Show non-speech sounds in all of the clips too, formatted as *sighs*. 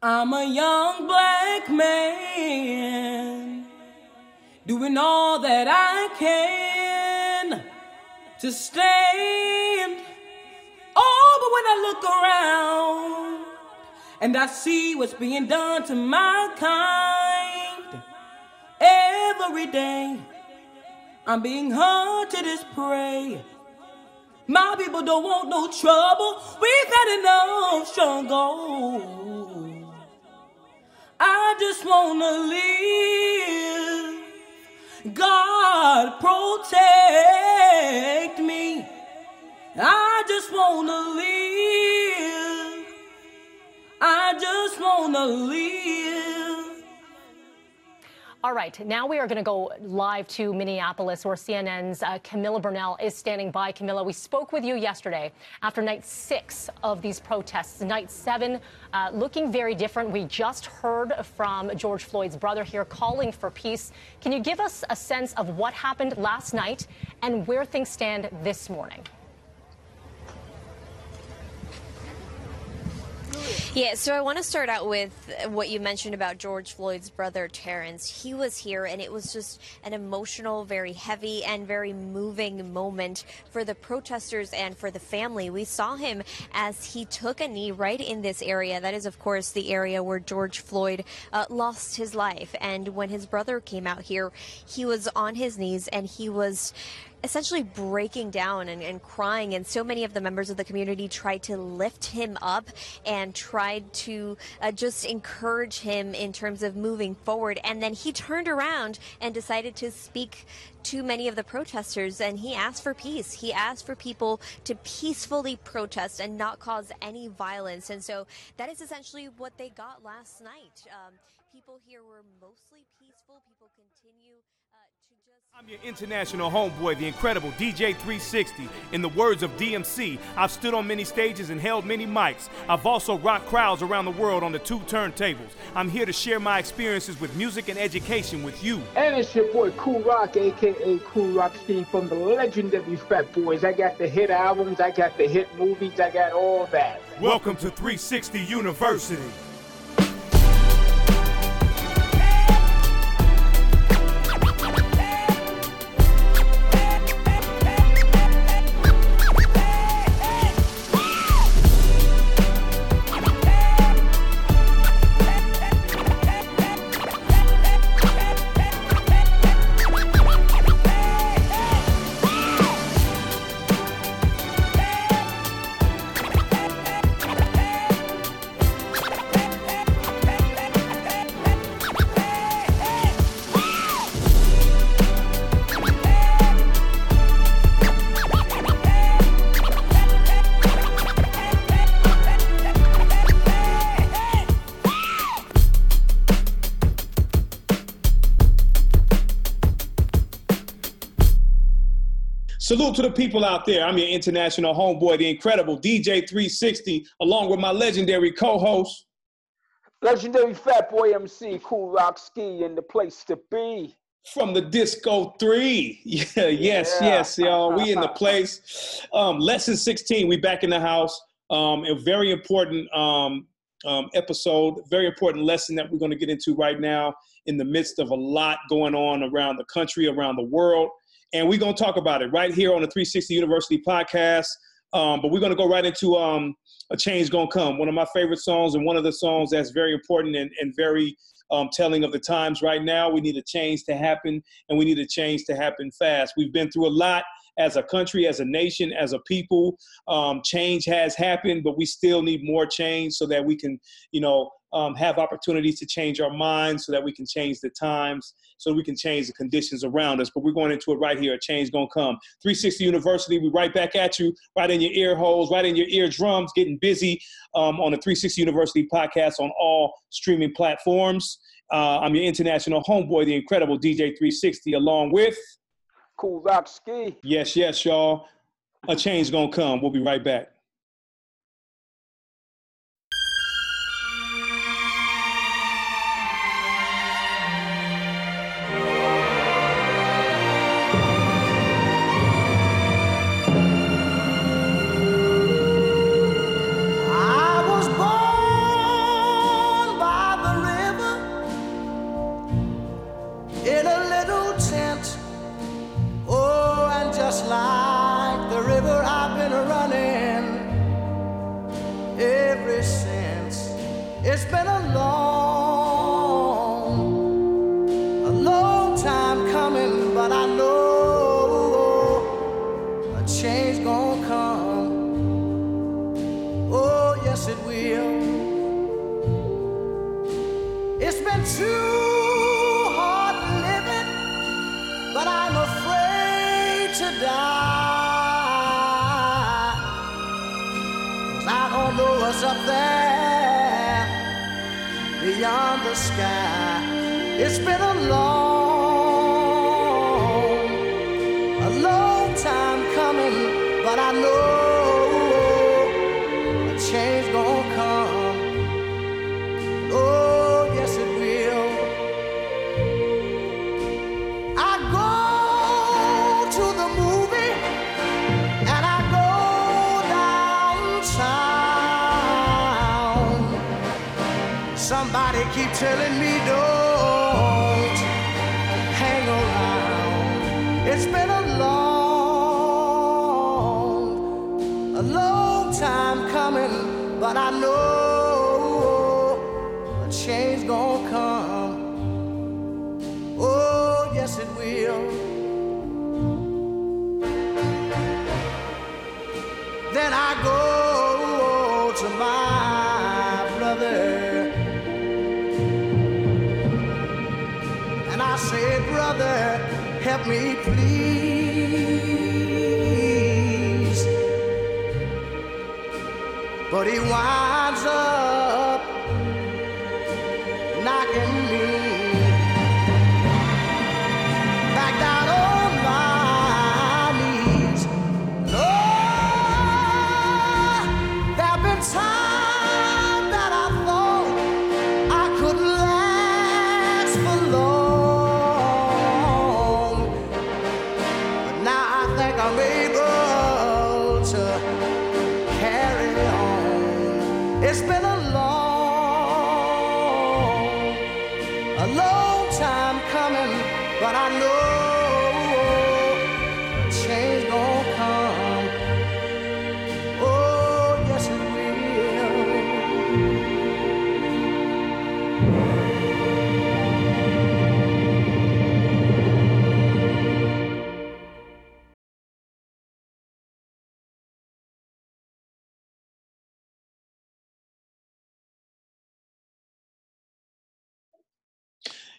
I'm a young black man doing all that I can to stand. Oh, but when I look around and I see what's being done to my kind every day, I'm being hunted as prey. My people don't want no trouble. We've had enough struggle. I just wanna live. God protect me. I just wanna live. I just wanna live. All right, now we are going to go live to Minneapolis, where CNN's uh, Camilla Burnell is standing by. Camilla, we spoke with you yesterday after night six of these protests. Night seven uh, looking very different. We just heard from George Floyd's brother here calling for peace. Can you give us a sense of what happened last night and where things stand this morning? Yeah, so I want to start out with what you mentioned about George Floyd's brother, Terrence. He was here, and it was just an emotional, very heavy, and very moving moment for the protesters and for the family. We saw him as he took a knee right in this area. That is, of course, the area where George Floyd uh, lost his life. And when his brother came out here, he was on his knees and he was essentially breaking down and, and, crying. And so many of the members of the community tried to lift him up and tried to uh, just encourage him in terms of moving forward. And then he turned around and decided to speak to many of the protesters and he asked for peace. He asked for people to peacefully protest and not cause any violence. And so that is essentially what they got last night. Um, people here were mostly. I'm your international homeboy, the incredible DJ 360. In the words of DMC, I've stood on many stages and held many mics. I've also rocked crowds around the world on the two turntables. I'm here to share my experiences with music and education with you. And it's your boy Kool Rock, aka Kool Rock Ski from the legendary Fat Boys. I got the hit albums, I got the hit movies, I got all that. Welcome to 360 University. Salute to the people out there. I'm your international homeboy, the incredible DJ 360, along with my legendary co-host, legendary Fat Boy MC, Kool Rock Ski, in the place to be. From the Disco 3. *laughs* Yeah, yes, yeah. yes, y'all. We in the *laughs* place. Um, lesson 16, we back in the house. Um, a very important um, um, episode, very important lesson that we're going to get into right now in the midst of a lot going on around the country, around the world and we're going to talk about it right here on the 360 University podcast. Um, but we're going to go right into um, A Change Gonna Come, one of my favorite songs, and one of the songs that's very important and, and very um, telling of the times right now. We need a change to happen, and we need a change to happen fast. We've been through a lot as a country, as a nation, as a people. Um, change has happened, but we still need more change so that we can, you know, um, have opportunities to change our minds so that we can change the times so we can change the conditions around us. But we're going into it right here. A change gonna come. 360 University, we right back at you, right in your ear holes, right in your eardrums, getting busy um, on the 360 University podcast on all streaming platforms. Uh, I'm your international homeboy, the incredible DJ 360, along with Kool Rock Ski. Yes, yes, y'all. A change gonna come. We'll be right back. Up there beyond the sky. It's been a long, telling me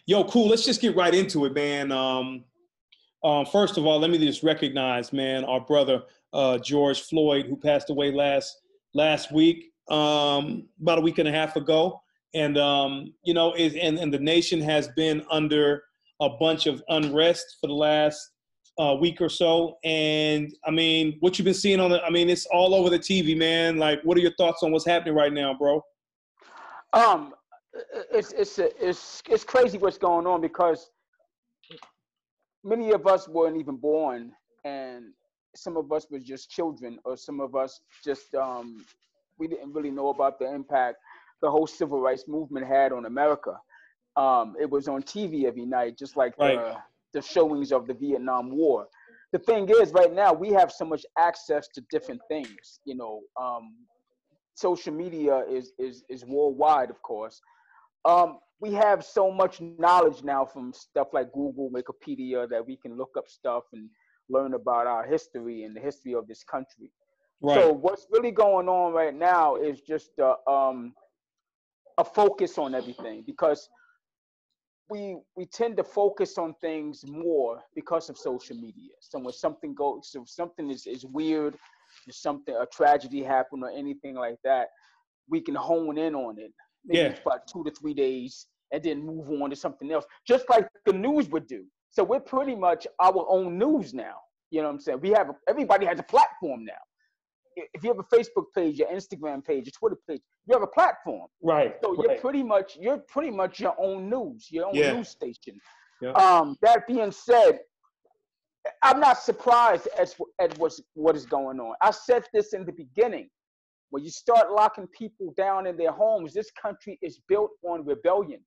Yo, cool. Let's just get right into it, man. Um, um, first of all, let me just recognize, man, our brother uh, George Floyd, who passed away last last week, um, about a week and a half ago, and um, you know, is and, and the nation has been under a bunch of unrest for the last uh, week or so. And I mean, what you've been seeing on the, I mean, it's all over the TV, man. Like, what are your thoughts on what's happening right now, bro? Um, it's it's it's it's crazy what's going on because many of us weren't even born, and some of us were just children, or some of us just um, we didn't really know about the impact the whole civil rights movement had on America. Um, it was on TV every night, just like Right. the, the showings of the Vietnam War. The thing is, right now we have so much access to different things. You know, um, social media is is is worldwide, of course. Um, we have so much knowledge now from stuff like Google, Wikipedia, that we can look up stuff and learn about our history and the history of this country. So what's really going on right now is just uh, um, a focus on everything because we we tend to focus on things more because of social media. So when something goes, so if something is, is weird, if something a tragedy happened or anything like that, we can hone in on it. Maybe Yeah. for about two to three days and then move on to something else, just like the news would do. So we're pretty much our own news now. You know what I'm saying? We have a, everybody has a platform now. If you have a Facebook page, your Instagram page, your Twitter page, you have a platform. right. So you're pretty much you're pretty much your own news, your own Yeah. news station. Yeah. Um, that being said, I'm not surprised as at what's what is going on. I said this in the beginning. When you start locking people down in their homes, this country is built on rebellion.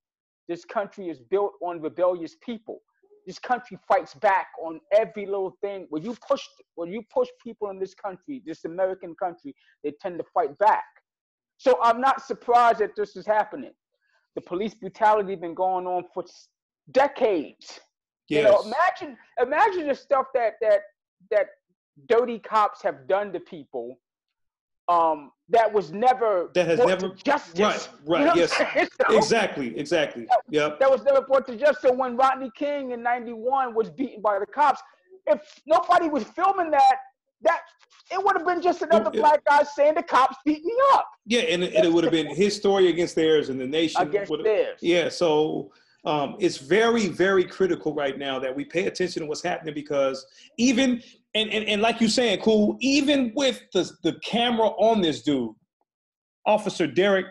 This country is built on rebellious people. This country fights back on every little thing. When you push when you push people in this country, this American country, they tend to fight back. So I'm not surprised that this is happening. The police brutality been going on for decades. Yes. You know, imagine imagine the stuff that that that dirty cops have done to people um, that was never that has never justice. Right, right, you know yes, *laughs* so, exactly, exactly. Yep. That was never brought to justice. So when Rodney King in '91 was beaten by the cops, if nobody was filming that, that it would have been just another it, black guy saying the cops beat me up. Yeah, and, and it would have been his story against theirs, and the nation against theirs. Yeah, so um, it's very, very critical right now that we pay attention to what's happening because even and, and, and like you saying, cool, even with the, the camera on this dude, Officer Derek,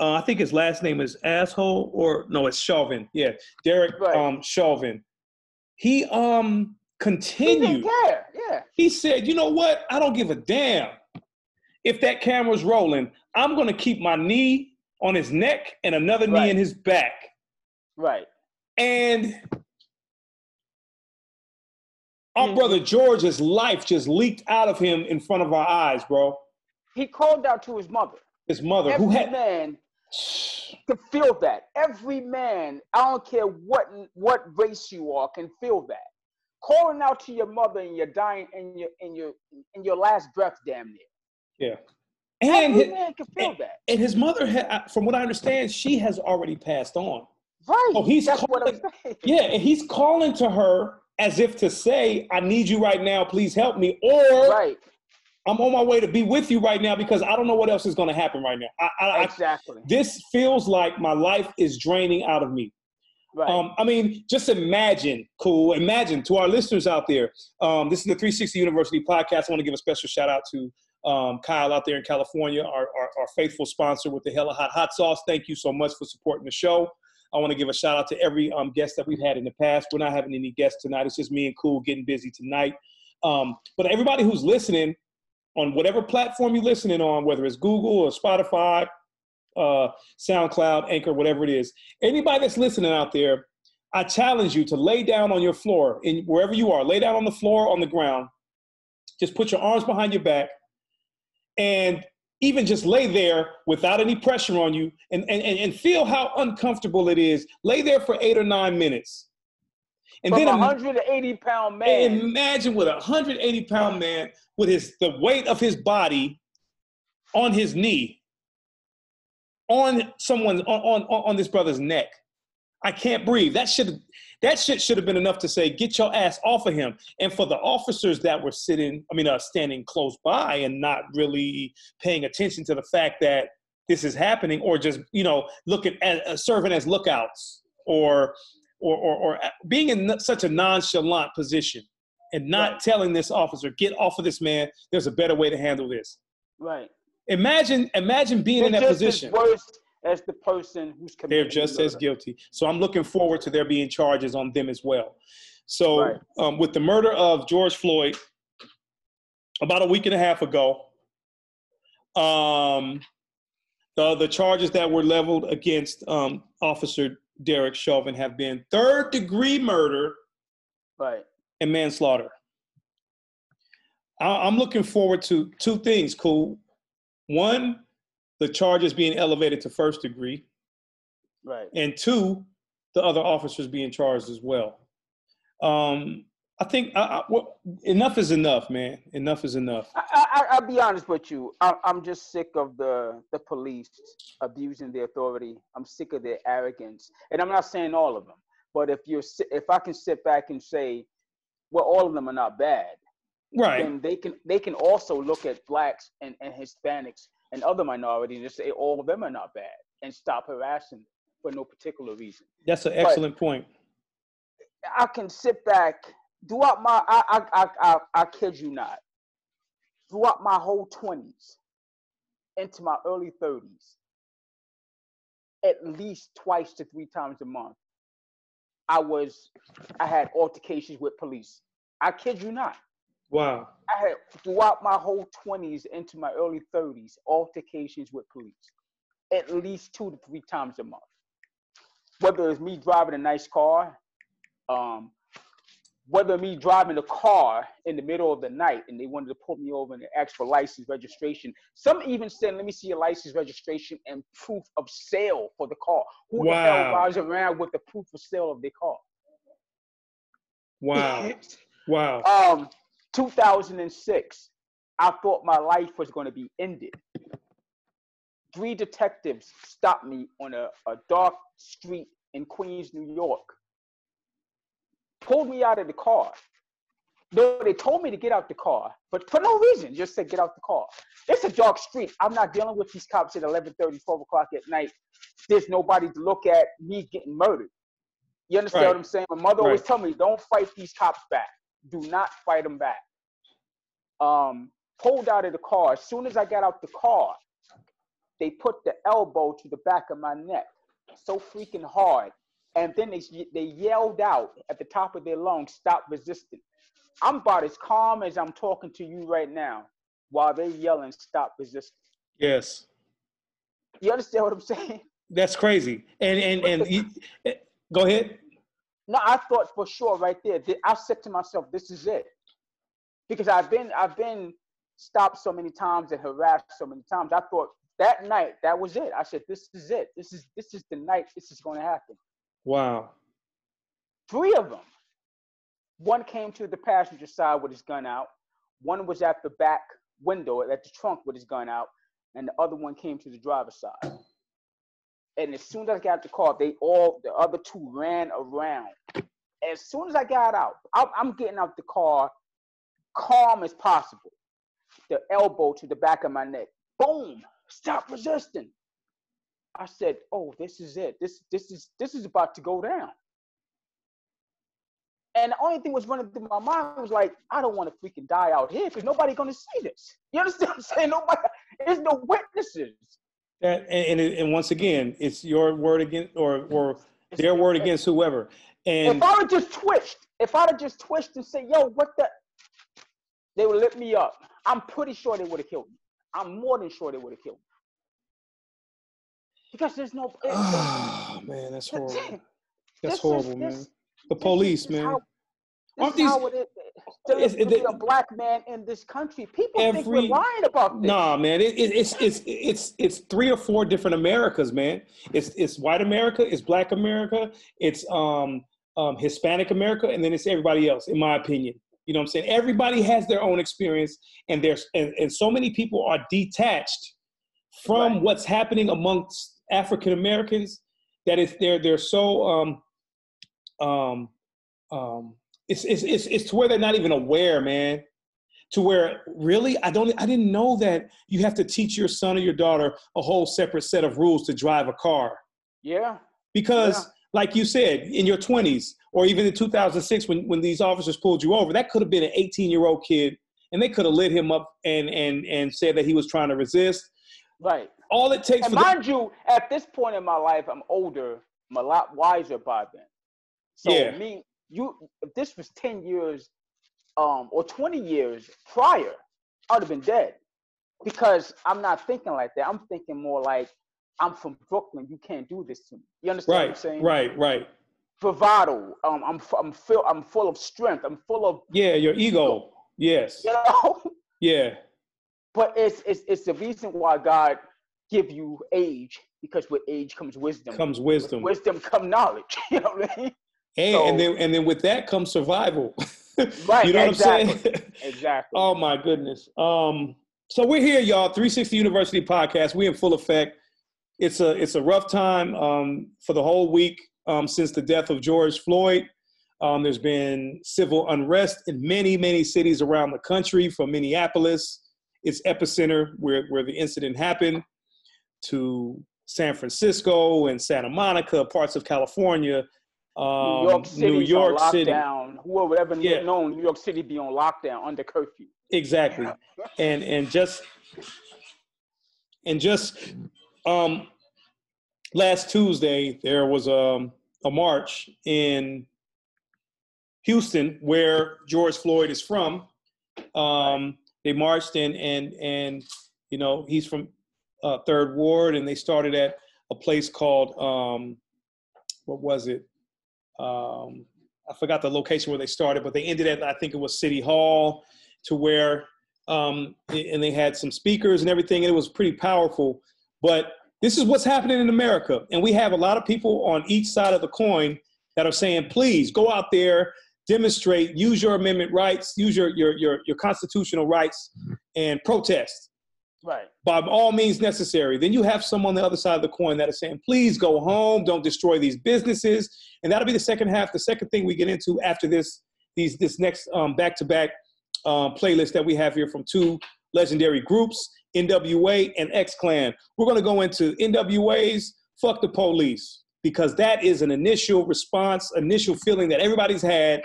uh, I think his last name is Asshole, or no, it's Chauvin. Yeah, Derek right. um, Chauvin. He um continued. He yeah. He said, you know what? I don't give a damn if that camera's rolling. I'm gonna keep my knee on his neck and another right. knee in his back. Right. And our mm-hmm. brother George's life just leaked out of him in front of our eyes, bro. He called out to his mother. His mother, Every who had every man *sighs* to feel that. Every man, I don't care what what race you are, can feel that. Calling out to your mother in your dying in your in your in your last breath, damn near. Yeah. And Every his, man can feel and, that. And his mother, had, from what I understand, she has already passed on. Right. So he's calling, yeah, and he's calling to her as if to say, I need you right now, please help me. Or right. I'm on my way to be with you right now because I don't know what else is going to happen right now. I, I, exactly. I, this feels like my life is draining out of me. Right. Um, I mean, just imagine, cool. Imagine to our listeners out there. Um, this is the 360 University podcast. I want to give a special shout out to um, Kyle out there in California, our, our, our, faithful sponsor with the Hella Hot Hot Sauce. Thank you so much for supporting the show. I want to give a shout out to every um, guest that we've had in the past. We're not having any guests tonight. It's just me and Cool getting busy tonight. Um, but everybody who's listening on whatever platform you're listening on, whether it's Google or Spotify, uh, SoundCloud, Anchor, whatever it is, anybody that's listening out there, I challenge you to lay down on your floor, in wherever you are, lay down on the floor, on the ground. Just put your arms behind your back and even just lay there without any pressure on you and, and, and feel how uncomfortable it is. Lay there for eight or nine minutes. And From then 180 pound man. Imagine with a 180 pound man with his the weight of his body on his knee, on someone on, on, on this brother's neck. I can't breathe. That should that shit should have been enough to say, get your ass off of him. And for the officers that were sitting, I mean, uh, standing close by and not really paying attention to the fact that this is happening, or just you know looking at uh, serving as lookouts, or or or, or uh, being in such a nonchalant position and not right. telling this officer, get off of this man. There's a better way to handle this. Right. Imagine, imagine being in that position. Worse as the person who's committing. They're just as guilty. So I'm looking forward to there being charges on them as well. So right. um, with the murder of George Floyd about a week and a half ago, um, the the charges that were leveled against um, Officer Derek Chauvin have been third degree murder, right, and manslaughter. I, I'm looking forward to two things. Cool. One, the charges being elevated to first degree. Right. And two, the other officers being charged as well. Um, I think I, I, well, enough is enough, man. Enough is enough. I, will be honest with you. I, am just sick of the the police abusing their authority. I'm sick of their arrogance, and I'm not saying all of them. But if you're, if I can sit back and say, well, all of them are not bad, right? Then they can they can also look at blacks and, and Hispanics and other minorities and say all of them are not bad and stop harassing for no particular reason. That's an excellent but point. I can sit back throughout my I, I I I I kid you not. Throughout my whole twenties into my early thirties, at least twice to three times a month, I was I had altercations with police. I kid you not. Wow. I had throughout my whole 20s into my early 30s altercations with police at least two to three times a month. Whether it's me driving a nice car, um, whether me driving a car in the middle of the night and they wanted to pull me over and ask for license registration. Some even said, let me see your license registration and proof of sale for the car. Who wow. the hell rides around with the proof of sale of their car? Wow. *laughs* wow. Um, 2006, I thought my life was going to be ended. Three detectives stopped me on a, a dark street in Queens, New York pulled me out of the car. No, they told me to get out the car, but for no reason, just said get out the car. It's a dark street. I'm not dealing with these cops at 11, 30, 12 o'clock at night. There's nobody to look at me getting murdered. You understand right. what I'm saying? My mother right. always tell me, don't fight these cops back. Do not fight them back. Um, pulled out of the car. As soon as I got out the car, they put the elbow to the back of my neck so freaking hard and then they they yelled out at the top of their lungs, "Stop resisting!" I'm about as calm as I'm talking to you right now, while they're yelling, "Stop resisting!" Yes. You understand what I'm saying? That's crazy. And and and *laughs* you, eh, go ahead. No, I thought for sure right there. I said to myself, "This is it," because I've been I've been stopped so many times and harassed so many times. I thought that night that was it. I said, "This is it. This is this is the night. This is going to happen." Wow. Three of them. One came to the passenger side with his gun out. One was at the back window, at the trunk with his gun out. And the other one came to the driver's side. And as soon as I got the car, they all, the other two ran around. As soon as I got out, I'm getting out the car calm as possible. The elbow to the back of my neck. Boom! Stop resisting. I said, "Oh, this is it. This this is this is about to go down." And the only thing was running through my mind was like, I don't want to freaking die out here because nobody's gonna see this. You understand what I'm saying? Nobody, there's no witnesses. And, and, and once again, it's your word against or or their word against whoever. And if I would just twitched, if I'd just twitched and say, "Yo, what the," they would lift me up. I'm pretty sure they would have killed me. I'm more than sure they would have killed me because there's no. *sighs* Oh man, that's horrible. That's horrible, is, man. This, the police, man. How, Aren't these? It is. To be a black man in this country, people every, think we're lying about this. Nah, man, it, it, it's it's it's it's three or four different Americas, man. It's it's white America, it's black America, it's um um Hispanic America, and then it's everybody else, in my opinion. You know what I'm saying? Everybody has their own experience, and there's and, and so many people are detached from right. what's happening amongst African Americans that is they're they're so um um um it's, it's it's it's to where they're not even aware, man. To where really I don't I didn't know that you have to teach your son or your daughter a whole separate set of rules to drive a car. Yeah. Because yeah. like you said, in your 20s or even in 2006 when when these officers pulled you over, that could have been an 18-year-old kid and they could have lit him up and and and said that he was trying to resist. Right all it takes. And mind the- you, at this point in my life, I'm older. I'm a lot wiser by then. So yeah. me, you, if this was ten years, um, or twenty years prior, I would have been dead. Because I'm not thinking like that. I'm thinking more like, I'm from Brooklyn. You can't do this to me. You understand right, what I'm saying? Right, right. Bravado. Um, I'm I'm full I'm full of strength. I'm full of yeah. Your ego. Yes. You know. *laughs* Yeah. But it's it's it's the reason why God give you age because with age comes wisdom. Comes wisdom. With wisdom come knowledge. *laughs* You know what I mean? And, so, and then and then with that comes survival. *laughs* right. you know exactly, what I'm saying? exactly. *laughs* Oh my goodness. Um. So we're here, y'all. 360 University podcast. We in full effect. It's a it's a rough time um, for the whole week um, since the death of George Floyd. Um, there's been civil unrest in many many cities around the country, from Minneapolis, its epicenter where where the incident happened, to San Francisco and Santa Monica, parts of California, um, New York City, New York City. Whoever ever yeah. known New York City be on lockdown under curfew. Exactly, and and just and just um, last Tuesday there was a um, a march in Houston where George Floyd is from. Um, they marched in and and you know he's from uh, Third Ward, and they started at a place called um, what was it? Um, I forgot the location where they started, but they ended at I think it was City Hall, to where um, and they had some speakers and everything, and it was pretty powerful. But this is what's happening in America, and we have a lot of people on each side of the coin that are saying, please go out there, demonstrate, use your amendment rights, use your your your, your constitutional rights, and protest. By all means necessary. Then you have some on the other side of the coin that is saying, please go home, don't destroy these businesses. And that'll be the second half. The second thing we get into after this, these this next um, back-to-back um, playlist that we have here from two legendary groups, NWA and X Clan. We're to go into NWA's Fuck the Police because that is an initial response, initial feeling that everybody's had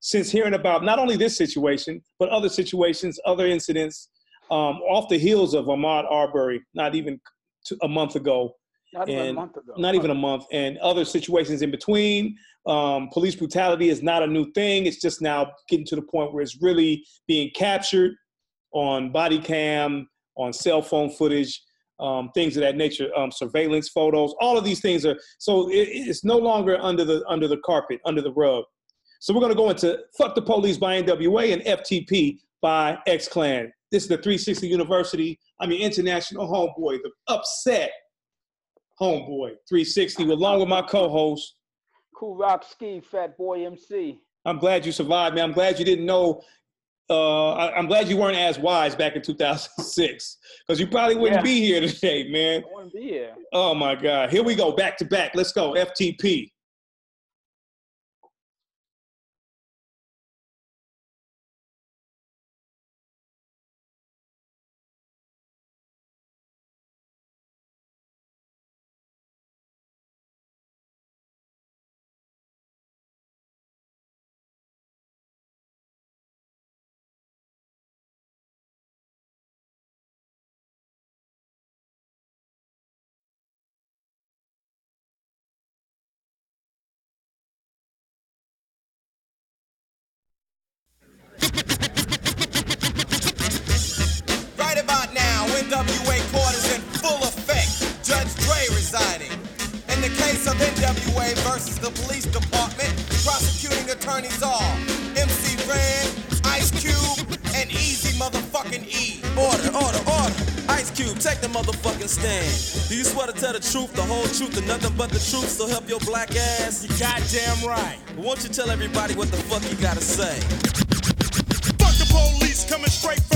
since hearing about not only this situation, but other situations, other incidents um, off the heels of Ahmaud Arbery, not even a month ago. Not even a month ago. Not even a month, and other situations in between. Um, police brutality is not a new thing. It's just now getting to the point where it's really being captured on body cam, on cell phone footage, um, things of that nature, um, surveillance photos. All of these things are so it, it's no longer under the under the carpet, under the rug. So we're going to go into "Fuck the Police" by NWA and "FTP" by X Clan. This is the 360 University, I mean International Homeboy, the upset Homeboy 360, along with my co-host. Kool Rock Ski, Fat Boy MC. I'm glad you survived, man. I'm glad you didn't know. Uh, I, am glad you weren't as wise back in 2006 because you probably wouldn't yeah. be here today, man. I wouldn't be here. Oh my God. Here we go, back to back. Let's go. FTP. The truth, the whole truth, and nothing but the truth, so help your black ass? You goddamn right. But won't you tell everybody what the fuck you gotta say? Fuck the police coming straight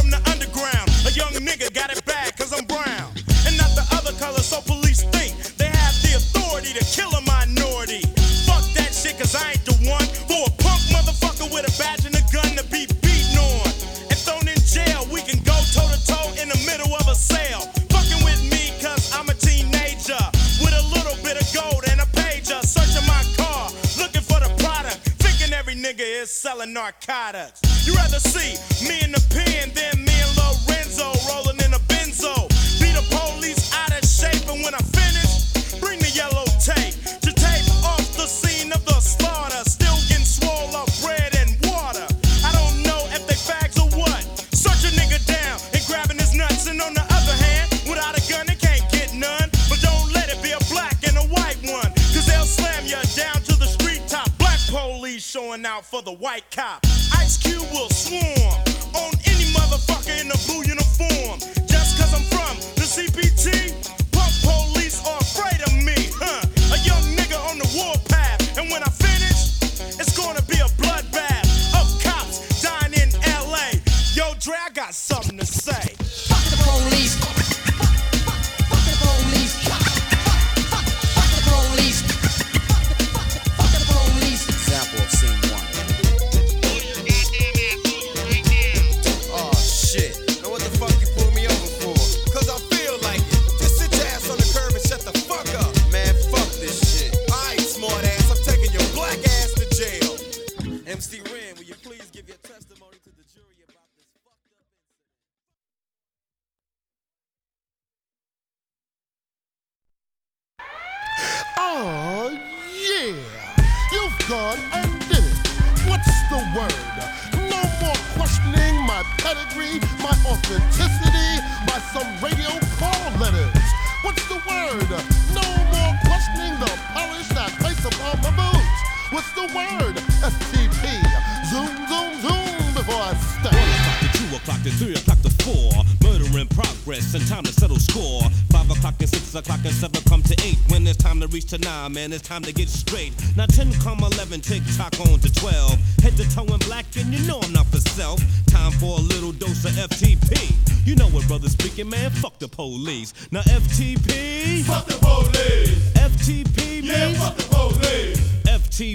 man, it's time to get straight. Now ten come eleven, tick tock on to twelve. Head to toe in black, and you know I'm not for self. Time for a little dose of FTP. You know what, brother speaking, man. Fuck the police. Now FTP. Fuck the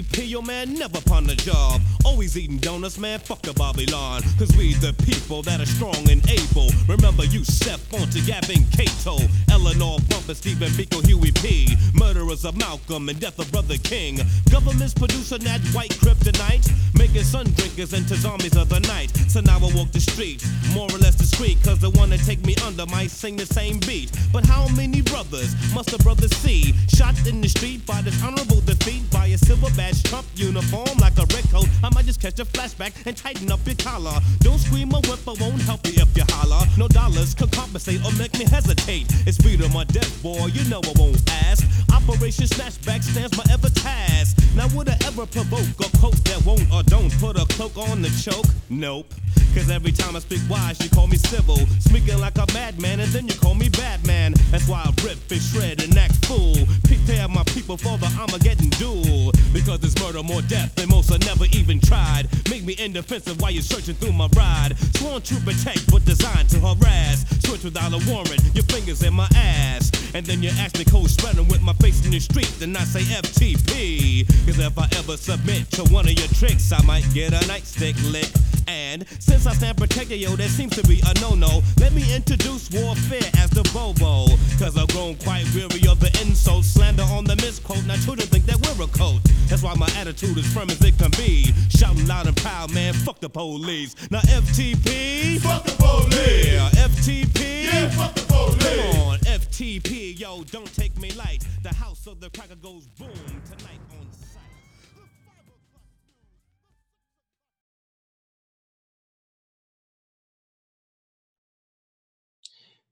FTP, yo man, never upon the job. Always eating donuts, man, fuck the Babylon. Cause we the people that are strong and able. Remember you Seth Fonte, Gavin Cato, Eleanor Bumper, Stephen Biko, Huey P. Murderers of Malcolm and death of Brother King. Governments producing that white kryptonite. Making sun drinkers into zombies of the night. So now I walk the street, more or less discreet. Cause the one that take me under might sing the same beat. But how many brothers must a brother see? Shot in the street by this honorable defeat by a silver badge Trump uniform like a red coat. I might just catch a flashback and tighten up your collar. Don't scream or whip, I won't help you if you holler. No dollars can compensate or make me hesitate. It's freedom or death, boy, you know I won't ask. Operation Snatchback stands my ever task. Now would I ever provoke a quote that won't or don't put a cloak on the choke? Nope. Cause every time I speak wise, you call me civil. Speaking like a madman, and then you call me Batman. That's why I rip and shred and act fool. Prepare my people for the Armageddon duel. Because it's murder, more death than most are never even tried. Make me indefensive while you're searching through my ride. Sworn to protect, but designed to harass. Switch without a warrant, your fingers in my ass. And then you ask me cold spreading with my face in the street, then I say FTP. Cause if I ever submit to one of your tricks, I might get a nightstick lick. And since I stand protected, yo, that seems to be a no-no. Let me introduce warfare as the Bobo. Cause I've grown quite weary of the insults, slander on the misquote. Now children think that we're a cult. That's why my attitude is firm as it can be. Shouting loud and proud, man, fuck the police. Now FTP. Fuck the police. Yeah, FTP. Yeah, fuck the police. Come on, FTP, yo, don't take me light. The house of the cracker goes boom tonight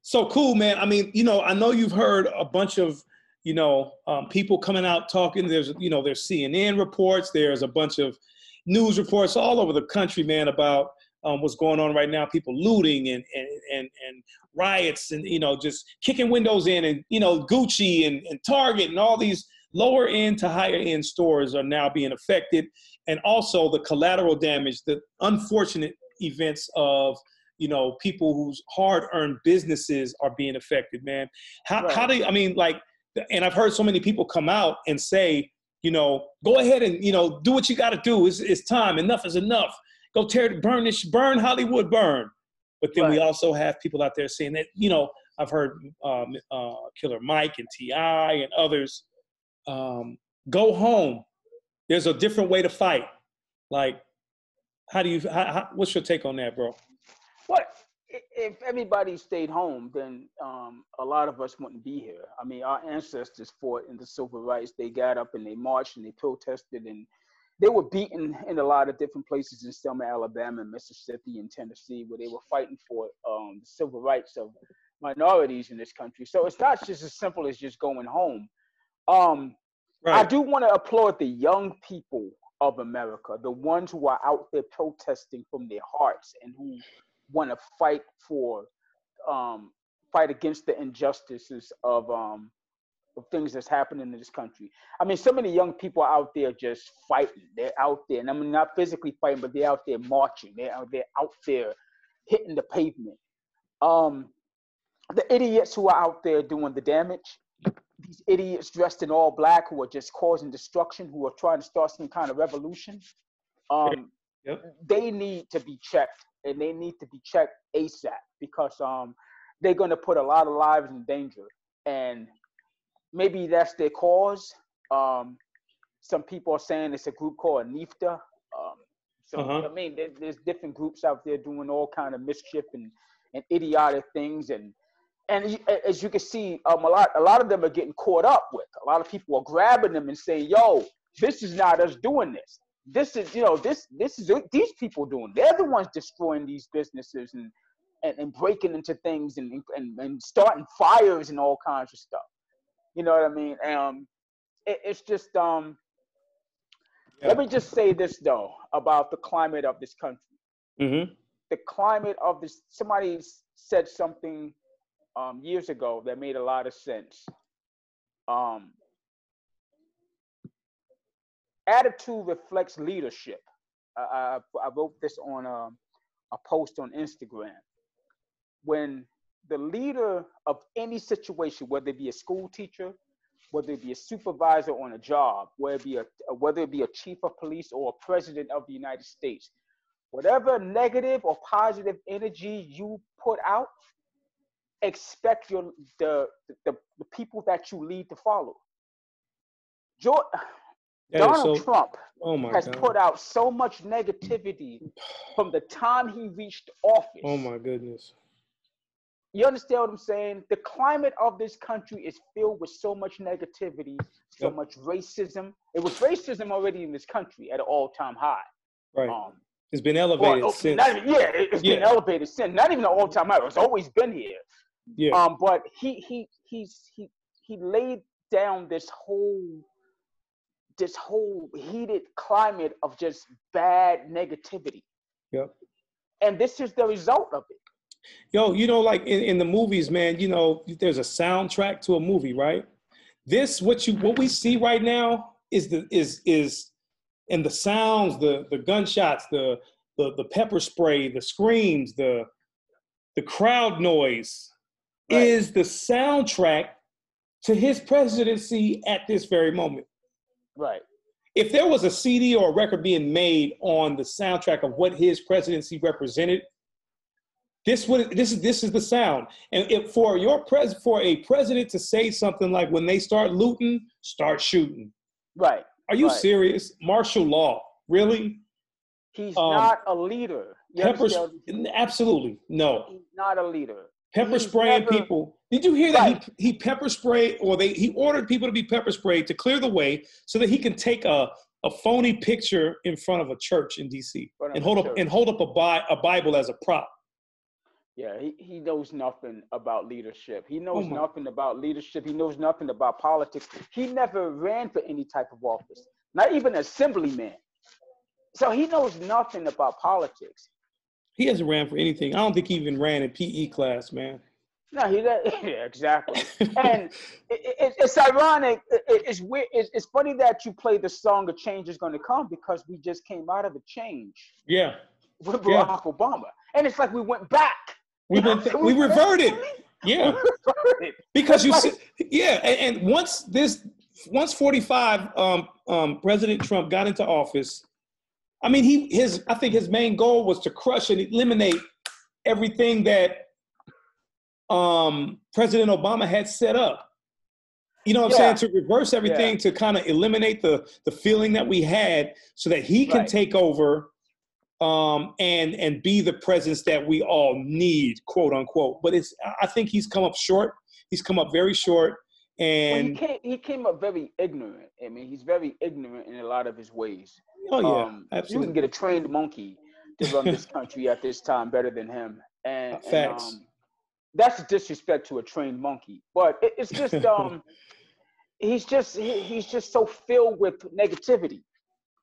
So cool, man. I mean, you know, I know you've heard a bunch of, you know, um, people coming out talking. There's, you know, there's CNN reports. There's a bunch of news reports all over the country, man, about um, what's going on right now. People looting and and and and riots and you know just kicking windows in and you know Gucci and, and Target and all these lower end to higher end stores are now being affected, and also the collateral damage, the unfortunate events of you know people whose hard earned businesses are being affected. Man, how how do you, I mean like, and I've heard so many people come out and say. You know, go ahead and you know do what you got to do. It's, it's time. Enough is enough. Go tear, burn this, burn Hollywood, burn. But then we also have people out there saying that, you know, I've heard um, uh, Killer Mike and T.I. and others um, go home. There's a different way to fight. Like, how do you, how, how, what's your take on that, bro? What if everybody stayed home? Then um, a lot of us wouldn't be here. I mean, our ancestors fought in the civil rights. They got up and they marched and they protested and they were beaten in a lot of different places in Selma, Alabama, and Mississippi, and Tennessee, where they were fighting for um, the civil rights of minorities in this country. So it's not just as simple as just going home. Um, I do want to applaud the young people of America, the ones who are out there protesting from their hearts and who want to fight for, um, fight against the injustices of um, of things that's happening in this country. I mean, so many young people are out there just fighting. They're out there, and I mean, not physically fighting, but they're out there marching. They're out, they're out there hitting the pavement. Um, the idiots who are out there doing the damage, these idiots dressed in all black who are just causing destruction, who are trying to start some kind of revolution, um, they need to be checked, and they need to be checked ASAP because um, they're going to put a lot of lives in danger. And maybe that's their cause. Um, some people are saying it's a group called NIFTA. Um, so Uh-huh. I mean, there, there's different groups out there doing all kind of mischief and, and idiotic things, and and as you can see, um, a lot a lot of them are getting caught up with. A lot of people are grabbing them and saying, "Yo, this is not us doing this. This is you know this this is these people doing. They're the ones destroying these businesses and and, and breaking into things and, and and starting fires and all kinds of stuff. You know what I mean? Um, it, it's just um. Let me just say this though about the climate of this country. Mm-hmm. The climate of this. Somebody said something um, years ago that made a lot of sense. Um, attitude reflects leadership. I, I, I wrote this on a, a post on Instagram. When the leader of any situation, whether it be a school teacher, whether it be a supervisor on a job, whether it be a whether it be a chief of police or a president of the United States, whatever negative or positive energy you put out, expect your the the, the people that you lead to follow. George, That Donald so- Trump Oh my has God. put out so much negativity from the time he reached office. Oh my goodness. You understand what I'm saying? The climate of this country is filled with so much negativity, so Yep. much racism. It was racism already in this country at an all-time high. Right. Um, It's been elevated or since. not even- yeah, it- it's been elevated since. Not even an all-time high. It's always been here. Yeah. Um, but he he he's he he laid down this whole this whole heated climate of just bad negativity. Yep. And this is the result of it. Yo, you know, like in, in the movies, man, you know, there's a soundtrack to a movie, right? This, what you what we see right now is the is is and the sounds, the the gunshots, the the the pepper spray, the screams, the the crowd noise is the soundtrack to his presidency at this very moment. Right. If there was a CD or a record being made on the soundtrack of what his presidency represented, this would this is this is the sound. And if for your pres for a president to say something like when they start looting, start shooting. Right. Are you right. serious? Martial law. Really? He's Um, not a leader. You Pepper absolutely no. He's not a leader. Pepper spraying never- people. Did you hear that he, he pepper sprayed or they he ordered people to be pepper sprayed to clear the way so that he can take a, a phony picture in front of a church in DC and hold up church. and hold up a, Bi- a Bible as a prop. Yeah, he, he knows nothing about leadership. He oh knows Oh nothing about leadership. He knows nothing about politics. He never ran for any type of office, not even assemblyman. So he knows nothing about politics. He hasn't ran for anything. I don't think he even ran in PE class, man. No, he does. *laughs* Yeah, exactly. *laughs* and it, it, it's ironic. It, it- it's weird. It's, it's funny that you play the song "A Change Is Going to Come" because we just came out of a change Yeah. with Yeah. Barack Obama, and it's like we went back. We went we *laughs* reverted. Yeah. Reverted. because you said, yeah and, and once this once 45 um, um, president trump got into office i mean he his i think his main goal was to crush and eliminate everything that um, president obama had set up you know what i'm Yeah. saying to reverse everything to kind of eliminate the the feeling that we had so that he can Right. take over um, and and be the presence that we all need, quote unquote. But it's I think he's come up short. He's come up very short, Well, he came, he came up very ignorant. I mean, he's very ignorant in a lot of his ways. oh yeah, um, you can get a trained monkey to run this *laughs* country at this time better than him. And, and, Facts. um, that's a disrespect to a trained monkey. But it, it's *laughs* just um, he's just he, he's just so filled with negativity.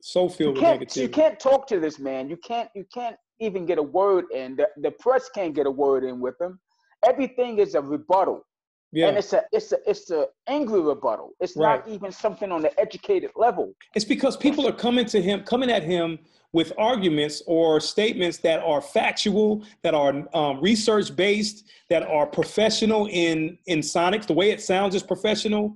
so filled with negativity. you can't talk to this man. You can't you can't even get a word in. The, the press can't get a word in with him. Everything is a rebuttal. Yeah, And it's a it's a it's a angry rebuttal. It's not even something on the educated level. It's because people are coming to him, coming at him with arguments or statements that are factual, that are um, research based, that are professional in in sonics. The way it sounds is professional,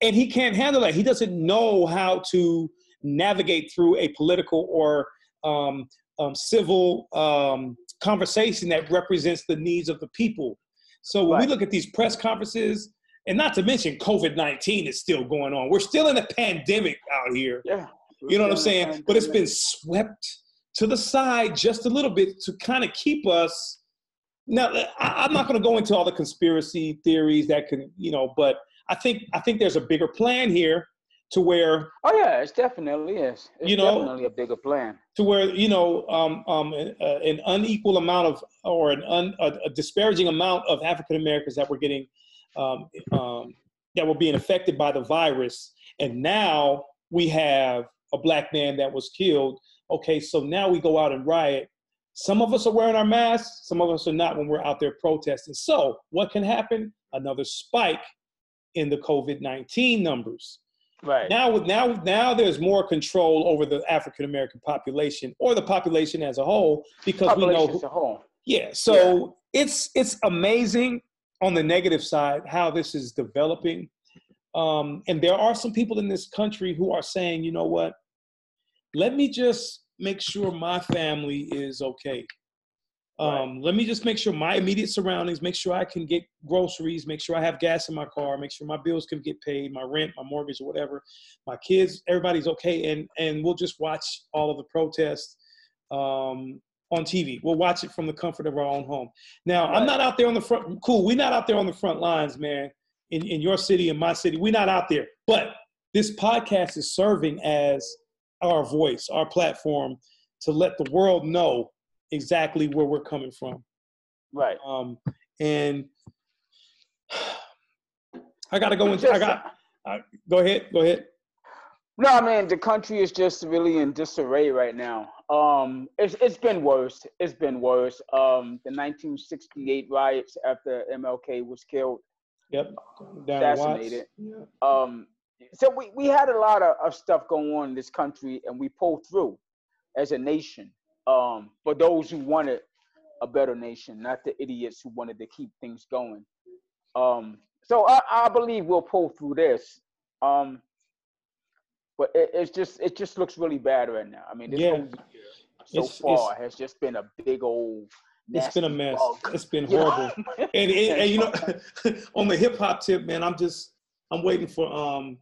and he can't handle that. He doesn't know how to navigate through a political or um, um, civil um, conversation that represents the needs of the people. So when we look at these press conferences, and not to mention COVID nineteen is still going on. We're still in a pandemic out here. Yeah. You know what I'm saying? But it's been swept to the side just a little bit to kind of keep us. Now, I, I'm not going to go into all the conspiracy theories that can, you know, but I think I think there's a bigger plan here to where Oh yeah, it's definitely is. It's You know- definitely a bigger plan. to where you know um, um, uh, an unequal amount of or an un, a, a disparaging amount of African Americans that were getting um, um, that were being affected by the virus, and now we have a black man that was killed. Okay, so now we go out and riot Some of us are wearing our masks, some of us are not when we're out there protesting. So, what can happen? Another spike in the COVID 19 numbers. Right. Now, with now, now there's more control over the African American population or the population as a whole because we know. Population as a whole. yeah, so it's it's amazing on the negative side how this is developing, um, and there are some people in this country who are saying, you know what, let me just make sure my family is okay. Um, Let me just make sure my immediate surroundings, make sure I can get groceries, make sure I have gas in my car, make sure my bills can get paid, my rent, my mortgage, or whatever. My kids, everybody's okay, and and we'll just watch all of the protests um, on TV. We'll watch it from the comfort of our own home. Now, I'm not out there on the front. Cool, we're not out there on the front lines, man. In in your city, in my city, we're not out there. But this podcast is serving as our voice, our platform, to let the world know exactly where we're coming from. Right. Um, and *sighs* I got to go into. I got. I, go ahead. Go ahead. No, I mean the country is just really in disarray right now. Um, it's it's been worse. It's been worse. Um, the 1968 riots after MLK was killed, Yep. Down assassinated. Um, so we, we had a lot of, of stuff going on in this country, and we pulled through as a nation. Um, for those who wanted a better nation, not the idiots who wanted to keep things going. Um, so I, I believe we'll pull through this. Um, but it, it's just it just looks really bad right now. I mean, this Yeah. whole year so It's- far has just been a big old. It's been a mess. bug. It's been *laughs* horrible. and, and, and you know, *laughs* *laughs* on the hip hop tip, man, I'm just I'm waiting for um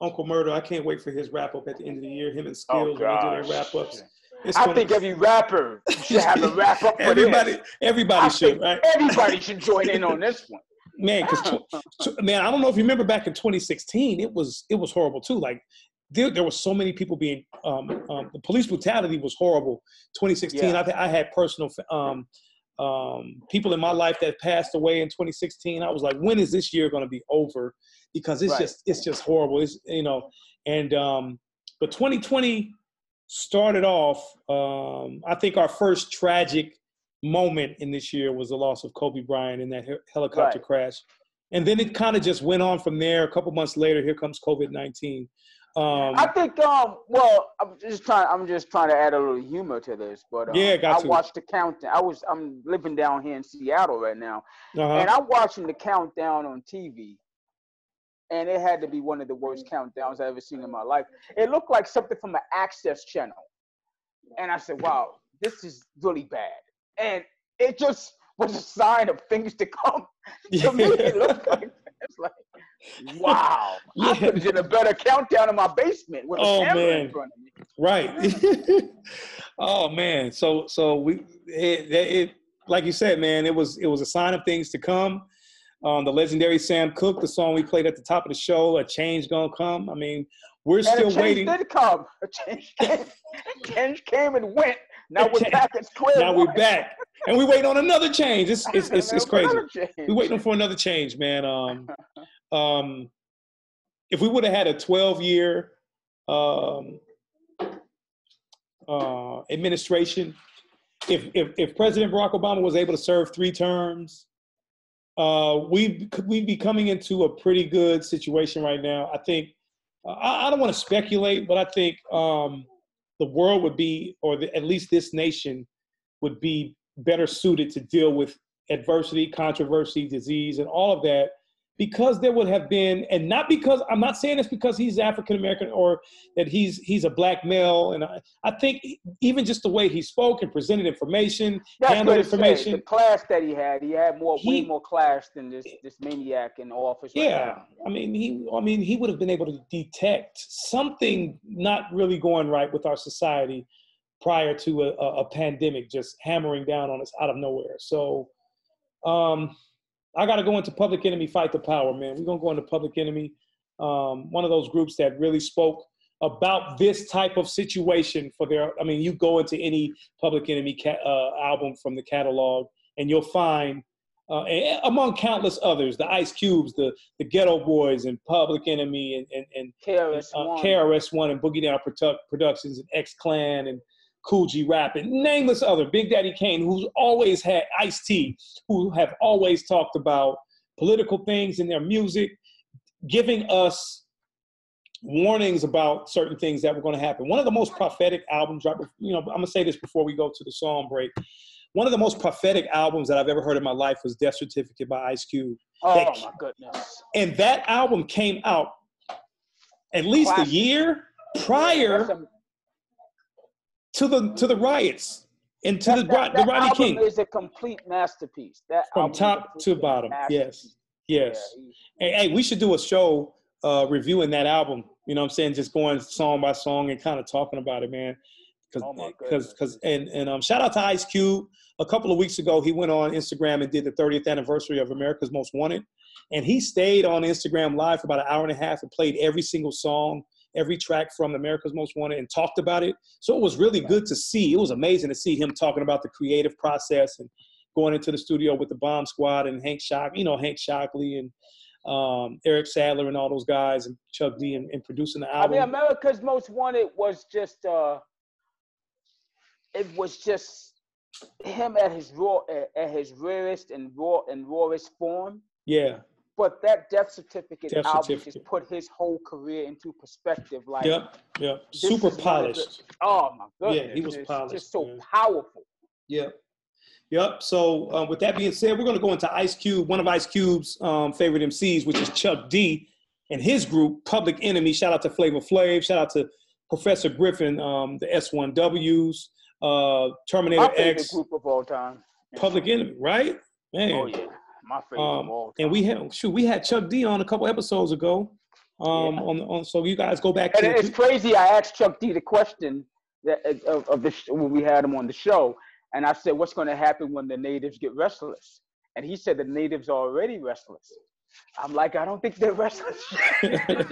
Uncle Murder. I can't wait for his wrap up at the end of the year. Him and Oh, Skillz when they do their wrap ups. I think every rapper should have a wrap up for everybody this. everybody I should right. Everybody should join in on this one. *laughs* man because man i don't know if you remember back in 2016 it was it was horrible too like there, there were so many people being um, um the police brutality was horrible 2016 Yeah. I, I had personal um um people in my life that passed away in 2016 i was like when is this year going to be over because it's Right. just it's just horrible it's you know and um but 2020 started off um i think our first tragic moment in this year was the loss of Kobe Bryant in that he- helicopter Right. crash. And then it kind of just went on from there. A couple months later, here comes COVID 19. Um, I think um well I'm just trying I'm just trying to add a little humor to this, but um, Yeah, got I to. watched the countdown. I was I'm living down here in Seattle right now, uh-huh. and I'm watching the countdown on TV, and it had to be one of the worst countdowns I've ever seen in my life. It looked like something from an Access channel, and I said, "Wow, this is really bad," and it just was a sign of things to come. *laughs* to me, it looked like it's like, wow, *laughs* I Yeah. could have done a better countdown in my basement with a Oh, camera man. in front of me. right. *laughs* oh man. So so we it, it like you said, man. It was it was a sign of things to come. Um, the legendary Sam Cooke, the song we played at the top of the show, "A Change Gonna Come." I mean, we're And still a change waiting. did come. A change *laughs* came, change came and went. Now we're back at square Now we're back, and we waiting on another change. It's it's it's, it's crazy. Another change. we waiting for another change, man. Um, *laughs* um, if we would have had a 12 year um, uh, administration, if, if if President Barack Obama was able to serve three terms, uh, we we'd be coming into a pretty good situation right now. I think I, I don't want to speculate, but I think um, the world would be, or the, at least this nation, would be better suited to deal with adversity, controversy, disease, and all of that because there would have been, and not because I'm not saying it's because he's African American or that he's he's a black male, and I, I think even just the way he spoke and presented information, That's handled what it says. information, The class that he had, he had more, He- way more class than this this maniac in the office. Yeah, now. I mean, he. I mean, he would have been able to detect something not really going right with our society prior to a, a, a pandemic just hammering down on us out of nowhere. So, um, I got to go into Public Enemy Fight the Power, man. We're gonna go into Public Enemy, um, one of those groups that really spoke about this type of situation for their. I mean, you go into any Public Enemy ca- uh, album from the catalog, and you'll find uh, and among countless others, the Ice Cubes, the the Ghetto Boys, and Public Enemy, and and, and KRS uh, One. KRS One, and Boogie Down Produ- Productions, and X Clan, and Cool G rapping, nameless other, Big Daddy Kane, who's always had Ice T, who have always talked about political things in their music, giving us warnings about certain things that were going to happen. One of the most prophetic albums, you know, I'm gonna say this before we go to the song break. One of the most prophetic albums that I've ever heard in my life was Death Certificate by Ice Cube. Oh That- my goodness. and that album came out at least Classic. a year prior to the to the riots and to that, the, that, the that Rodney album King is a complete masterpiece. That from top to bottom. Yes, yes. Yeah, Hey, hey, we should do a show uh, reviewing that album. You know what I'm saying? Just going song by song and kind of talking about it, man. Because Oh because goodness. because and and um, shout out to Ice Cube. A couple of weeks ago, he went on Instagram and did the 30th anniversary of America's Most Wanted, and he stayed on Instagram Live for about an hour and a half and played every single song, every track from America's Most Wanted, and talked about it. So it was really good to see. It was amazing to see him talking about the creative process and going into the studio with the Bomb Squad and Hank Shock, you know Hank Shocklee and um, Eric Sadler and all those guys and Chuck D and, and producing the album. I mean, America's Most Wanted was just uh it was just him at his raw at his rarest and raw and rawest form. yeah, But that death certificate Death album Certificate. just put his whole career into perspective. Like, yep, yep. Super of the- polished. oh my goodness, Yeah, he was it's polished, just so man. powerful. Yep. Yep. So uh, with that being said, we're going to go into Ice Cube, one of Ice Cube's um, favorite MCs, which is Chuck D, and his group, Public Enemy. Shout out to Flavor Flav. Shout out to Professor Griffin, um, the S1Ws, uh, Terminator X, group of all time. Public Enemy, right? Man. Oh yeah, my favorite Um, all time. and we had shoot, we had Chuck D on a couple episodes ago. Um, Yeah. on, on so you guys go back And to it's crazy. I asked Chuck D the question that of, of the when we had him on the show, and I said, "What's going to happen when the natives get restless?" And he said, "The natives are already restless." I'm like, I don't think they're restless. *laughs* I *laughs*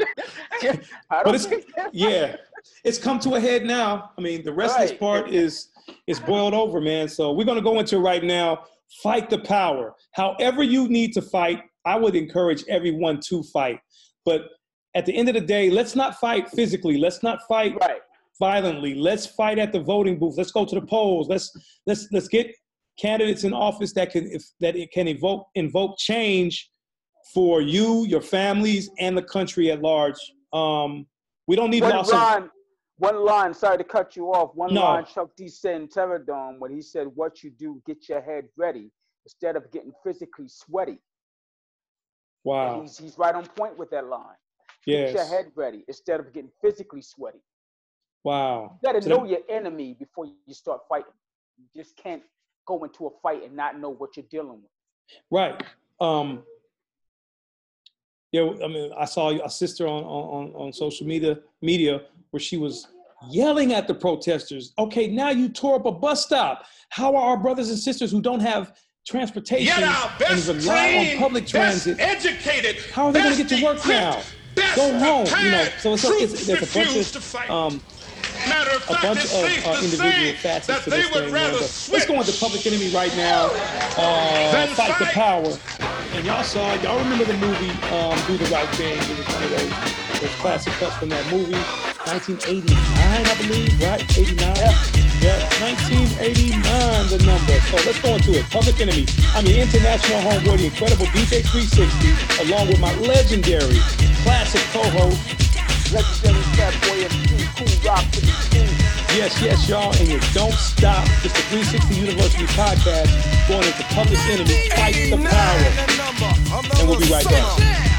But don't it's think yeah, it's come to a head now. I mean, the restless Right. part is is boiled over, man. So we're gonna go into it right now. Fight the power. However you need to fight, I would encourage everyone to fight. But at the end of the day, let's not fight physically. Let's not fight right. violently. Let's fight at the voting booth. Let's go to the polls. Let's let's let's get candidates in office that can if, that it can evoke invoke change for you, your families, and the country at large. Um, we don't need One loss of line, one line. Sorry to cut you off. One No. line. Chuck D said in Terrordome when he said, "What you do, get your head ready instead of getting physically sweaty." wow. He's, he's right on point with that line. Get your head ready instead of getting physically sweaty. Wow. You got to So know that- your enemy before you start fighting. You just can't go into a fight and not know what you're dealing with. Right. Um, yeah, I mean, I saw a sister on, on, on social media media where she was yelling at the protesters. Okay, now you tore up a bus stop. How are our brothers and sisters who don't have transportation Yet our and best rely on trained, public best transit? educated, How are they going to get to work now? Go home, you know. So it's, a, it's there's a bunch of um, Matter of a fact, bunch of uh, individual facets that to they this would thing. man, rather switch let's go into Public Enemy right now. Uh, Then fight, the power. And y'all saw, y'all remember the movie um, Do the Right Thing? It was one of those, those classic cuts from that movie, 1989, I believe, right? 89. Yeah, 1989, the number. So let's go into it. Public Enemy. I'm your international homeboy, the incredible DJ 360, along with my legendary classic co-host, Legendary Fat Boy MC, Kool Rock to the school. Yes, yes, y'all, and you don't stop. It's the 360 University podcast going into Public Enemy, Fight the Power. And we'll be right back.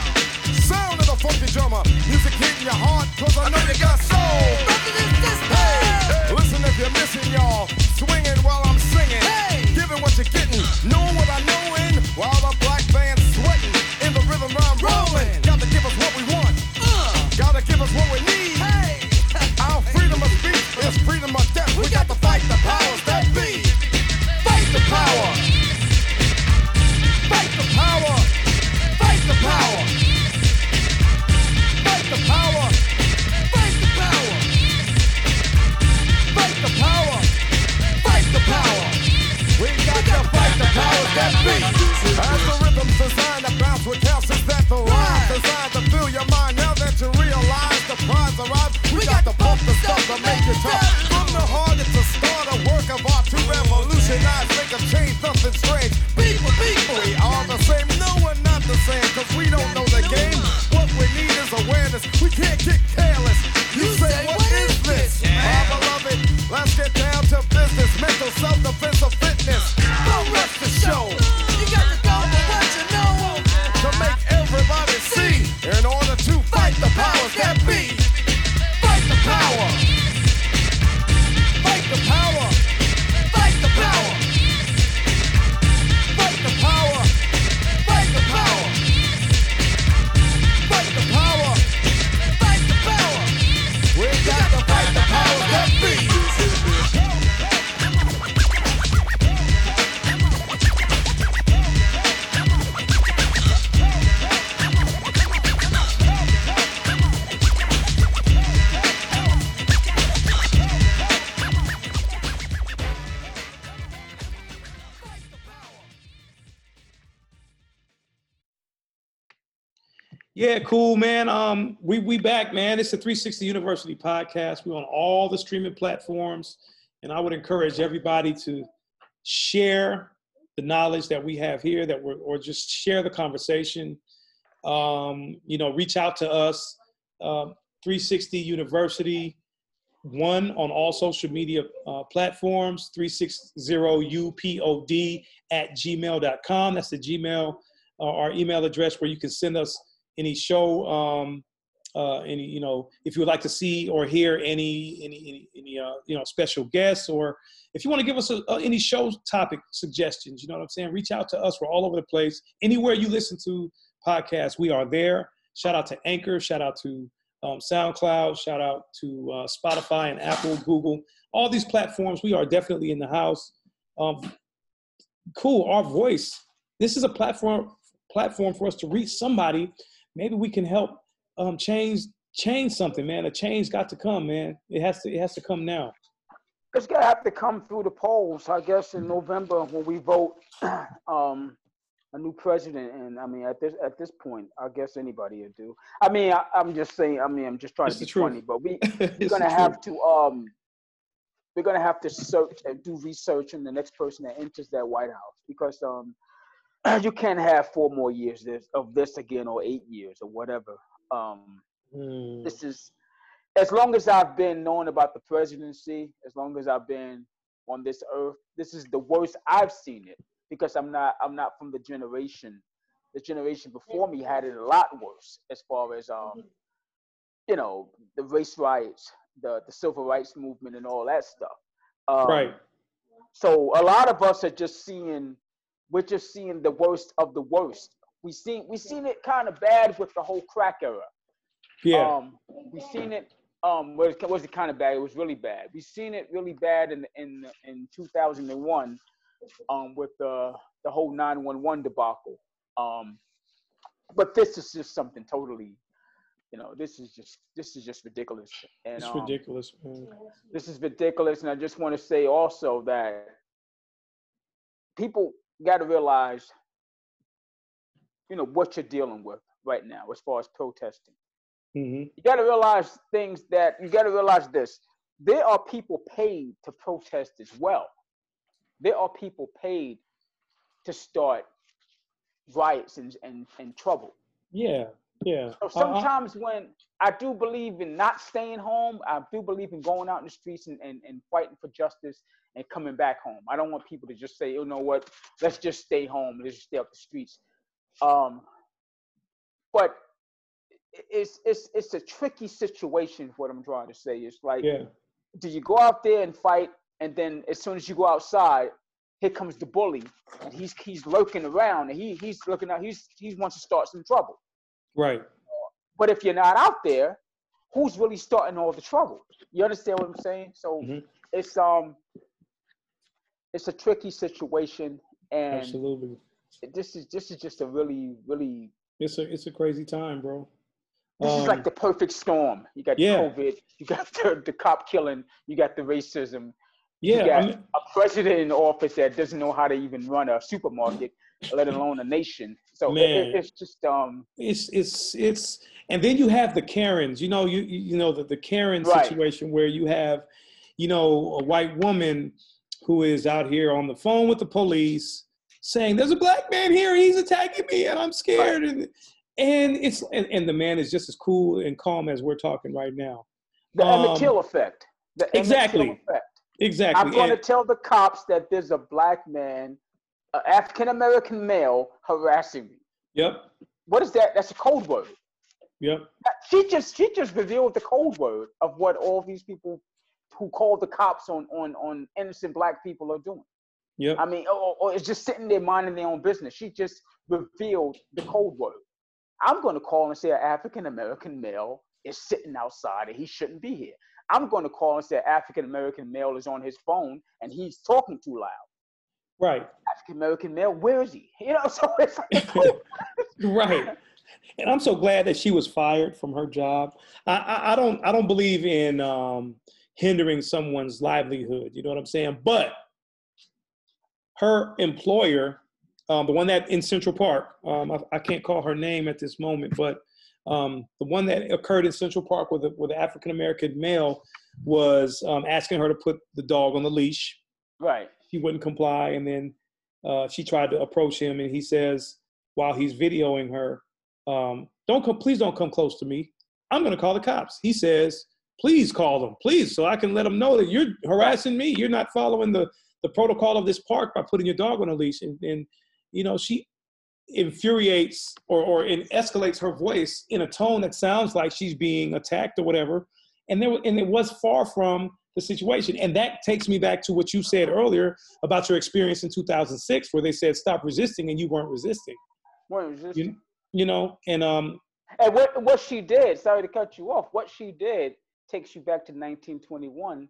Funky drummer. Music hitting your heart, cause I know you got soul. Hey, listen if you're missing, y'all. Swinging while I'm singing. Giving what you're getting. Knowing what I knowin'. While the black counts is that the rhyme designed to fill your mind now that you realize the prize arrived. We, we got, got to pump the stuff to make it tough. From the heart, it's a start, a work of art to revolutionize, make a change, nothing strange. We we back, man. It's the 360 University podcast. We're on all the streaming platforms, and I would encourage everybody to share the knowledge that we have here, that we're or just share the conversation. Um, you know, reach out to us, um, 360 University, one on all social media uh, platforms, 360upod at gmail.com. That's the Gmail, uh, our email address where you can send us any show, um, uh, any you know, if you would like to see or hear any any any, any uh, you know special guests, or if you want to give us a, any show topic suggestions, you know what I'm saying? Reach out to us. We're all over the place. Anywhere you listen to podcasts, we are there. Shout out to Anchor. Shout out to um, SoundCloud. Shout out to uh, Spotify and Apple, Google. All these platforms, we are definitely in the house. Um, cool. Our voice. This is a platform platform for us to reach somebody maybe we can help um, change change something, man. A change got to come, man. It has to it has to come now. It's gonna have to come through the polls, I guess, in November when we vote *clears throat* um, a new president. And I mean, at this at this point, I guess anybody would do. I mean, I, I'm just saying. I mean, I'm just trying It's to be truth. funny, but we *laughs* we're gonna truth. have to um, we're gonna have to search and do research on the next person that enters that White House because um, *clears throat* you can't have four more years this, of this again or eight years or whatever. Um, Mm, this is as long as I've been knowing about the presidency, as long as I've been on this earth, this is the worst I've seen it because I'm not I'm not from the generation. The generation before me had it a lot worse as far as um you know the race riots, the the civil rights movement, and all that stuff. Um, right. So a lot of us are just seeing we're just seeing the worst of the worst. We seen we seen it kind of bad with the whole crack era. Yeah. Um, we seen it. Um, was was it kind of bad? It was really bad. We seen it really bad in in in 2001, um, with the the whole 911 debacle. Um, but this is just something totally, you know, this is just this is just ridiculous. And it's um, ridiculous, man. this is ridiculous. And I just want to say also that people got to realize, you know, what you're dealing with right now as far as protesting. hmm You got to realize things that you got to realize this. There are people paid to protest as well. There are people paid to start riots and, and, and trouble. Yeah. Yeah. So sometimes when I do believe in not staying home, I do believe in going out in the streets and, and, and fighting for justice and coming back home. I don't want people to just say, you know what, let's just stay home, let's just stay off the streets. Um, but it's it's it's a tricky situation. What I'm trying to say is like, yeah. do you go out there and fight, and then as soon as you go outside, here comes the bully, and he's he's lurking around, and he he's looking out, he's he wants to start some trouble. Right. But if you're not out there, who's really starting all the trouble? You understand what I'm saying? So Mhm. it's um it's a tricky situation and Absolutely. This is this is just a really, really It's a it's a crazy time, bro. this is Um, like the perfect storm. You got yeah. COVID, you got *laughs* the, the cop killing, you got the racism, yeah. you got I mean, a president in office that doesn't know how to even run a supermarket, let alone a nation. So it- it- it's just um it's it's it's and then you have the karens you know you you you know the, the karen Right. situation where you have you know a white woman who is out here on the phone with the police saying there's a black man here he's attacking me and i'm scared and and it's and, and the man is just as cool and calm as we're talking right now. The Emmett Um, Till effect. The Emmett exactly. effect. Exactly. I'm going to tell the cops that there's a black man, an African American male, harassing me. Yep. What is that? That's a code word. Yep. She just she just revealed the code word of what all these people who call the cops on on on innocent black people are doing. Yep. I mean, or, or it's just sitting there minding their own business. She just revealed the code word. I'm going to call and say an African American male is sitting outside and he shouldn't be here. I'm going to call and say an African American male is on his phone and he's talking too loud. Right. African American male, where is he? *laughs* You know, so it's like *laughs* *laughs* right. And I'm so glad that she was fired from her job. I, I, I don't I don't believe in um, hindering someone's livelihood. You know what I'm saying? But her employer, um, the one that in Central Park, um, I, I can't call her name at this moment, but um, the one that occurred in Central Park with an African American male was um, asking her to put the dog on the leash. Right. He wouldn't comply, and then uh, she tried to approach him, and he says while he's videoing her, um, "Don't come, please don't come close to me. I'm going to call the cops." He says, "Please call them, please, so I can let them know that you're harassing me. You're not following the the protocol of this park by putting your dog on a leash." And, and you know, she infuriates or or escalates her voice in a tone that sounds like she's being attacked or whatever. And there and it was far from the situation. And that takes me back to what you said earlier about your experience in 2006, where they said stop resisting and you weren't resisting. Was this? You, you know, and um, And what what she did, sorry to cut you off, what she did takes you back to 1921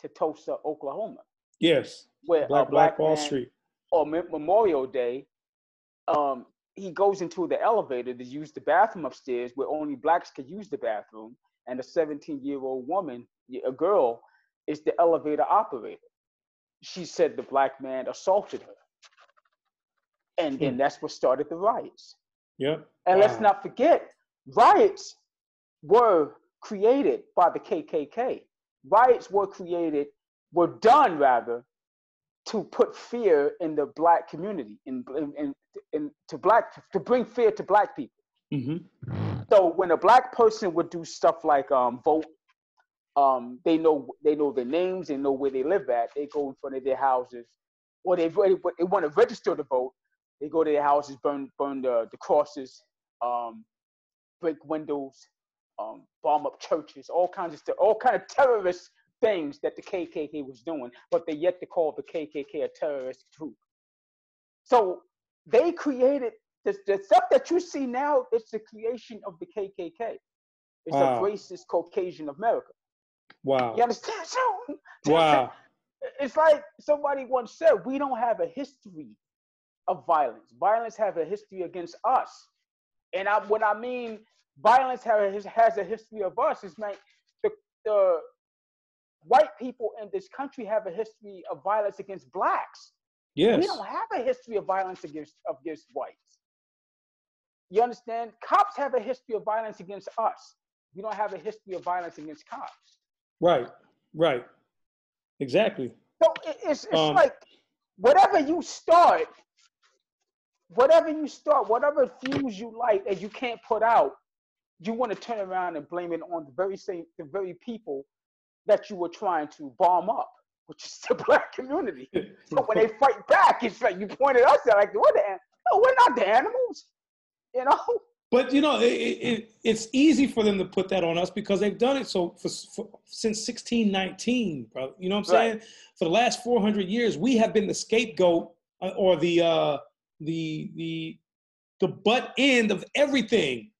to Tulsa, Oklahoma, yes, where Black, Black black Wall man Street. on Memorial Day, um, he goes into the elevator to use the bathroom upstairs where only blacks could use the bathroom, and a 17 year old woman, a girl, is the elevator operator. She said the black man assaulted her. And then that's what started the riots. Yep. And let's not forget, riots were created by the KKK. Riots were created, were done rather, to put fear in the black community, in, in, in, in to black to bring fear to black people. hmm So when a black person would do stuff like um, vote, um, they know they know their names, they know where they live at. They go in front of their houses, or they they, they want to register to vote. They go to their houses, burn burn the, the crosses, um, break windows, um, bomb up churches, all kinds of stuff, all kind of terrorist things that the KKK was doing. But they yet to call the KKK a terrorist group. So they created the, the stuff that you see now. It's the creation of the KKK. It's Wow. a racist Caucasian America. Wow. You understand? So *laughs* Wow. it's like somebody once said, we don't have a history of violence. Violence have a history against us. And I, when I mean violence has, has a history of us, it's like the, the white people in this country have a history of violence against blacks. Yes. We don't have a history of violence against against whites. You understand? Cops have a history of violence against us. We don't have a history of violence against cops. Right. Right. Exactly. So it- it's it's Um, like whatever you start, whatever you start, whatever fuse you light that you can't put out, you want to turn around and blame it on the very same the very people that you were trying to bomb up, which is the *laughs* black community. *laughs* So when they fight back, it's like you pointed us at like we're the no, we're not the animals, you know. But you know, it, it, it's easy for them to put that on us because they've done it so for, for since 1619, bro. You know what I'm Right. saying? For the last 400 years, we have been the scapegoat uh, or the uh, the the the butt end of everything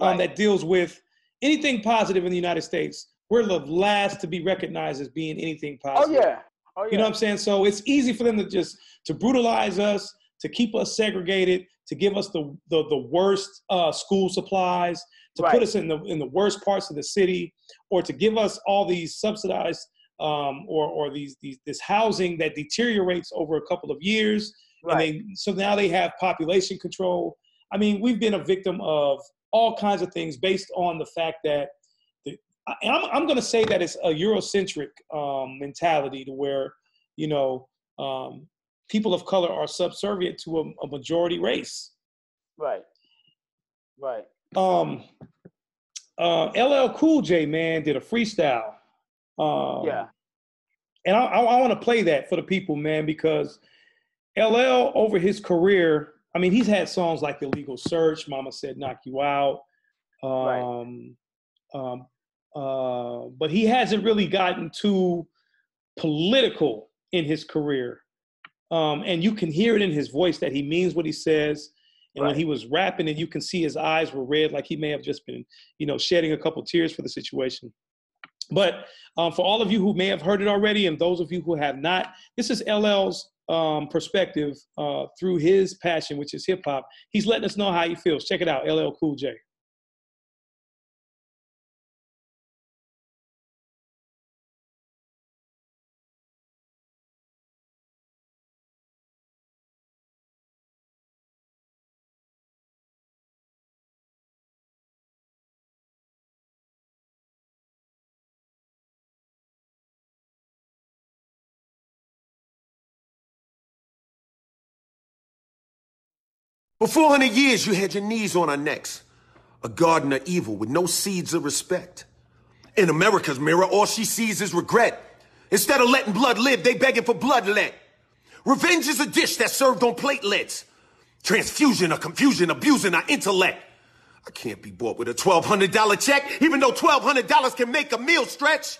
um, Right. that deals with anything positive in the United States. We're the last to be recognized as being anything Oh positive. yeah, oh yeah. You know what I'm saying? So it's easy for them to just to brutalize us, to keep us segregated, to give us the the, the worst uh, school supplies, to Right. put us in the in the worst parts of the city, or to give us all these subsidized um, or or these these this housing that deteriorates over a couple of years. Right. And they so now they have population control. I mean, we've been a victim of all kinds of things based on the fact that the, I- and I'm, I'm going to say that it's a Eurocentric um, mentality to where, you know, um, people of color are subservient to a, a majority race. right. Right. Um, uh, LL Cool J man did a freestyle. Um, Yeah. and I, I, I want to play that for the people, man, because LL over his career, I mean, he's had songs like Illegal Search, Mama Said Knock You Out, um, um, uh, but he hasn't really gotten too political in his career. Um, and you can hear it in his voice that he means what he says. And when he was rapping, and you can see his eyes were red, like he may have just been, you know, shedding a couple tears for the situation. But um, for all of you who may have heard it already, and those of you who have not, this is LL's um, perspective uh, through his passion, which is hip hop. He's letting us know how he feels. Check it out, LL Cool J. For 400 years, you had your knees on our necks. A garden of evil with no seeds of respect. In America's mirror, all she sees is regret. Instead of letting blood live, they begging for bloodlet. Revenge is a dish that's served on platelets. Transfusion of confusion, abusing our intellect. I can't be bought with a $1,200 check, even though $1,200 can make a meal stretch.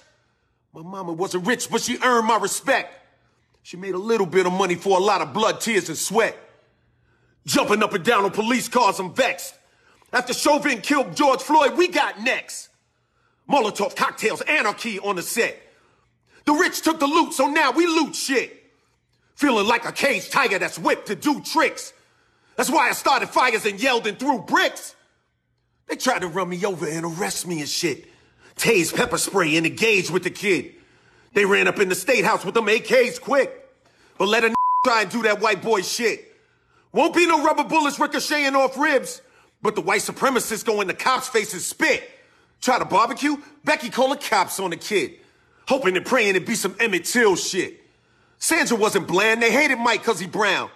My mama wasn't rich, but she earned my respect. She made a little bit of money for a lot of blood, tears, and sweat. Jumping up and down on police cars, I'm vexed. After Chauvin killed George Floyd, we got next. Molotov cocktails, anarchy on the set. The rich took the loot, so now we loot shit. Feeling like a caged tiger that's whipped to do tricks. That's why I started fires and yelled and threw bricks. They tried to run me over and arrest me and shit. Tase pepper spray and engage with the kid. They ran up in the state house with them AKs quick. But let a try and do that white boy shit. Won't be no rubber bullets ricocheting off ribs. But the white supremacists go in the cops' faces spit. Try to barbecue? Becky call the cops on the kid. Hoping and praying it be some Emmett Till shit. Sandra wasn't bland. They hated Mike cause he brown.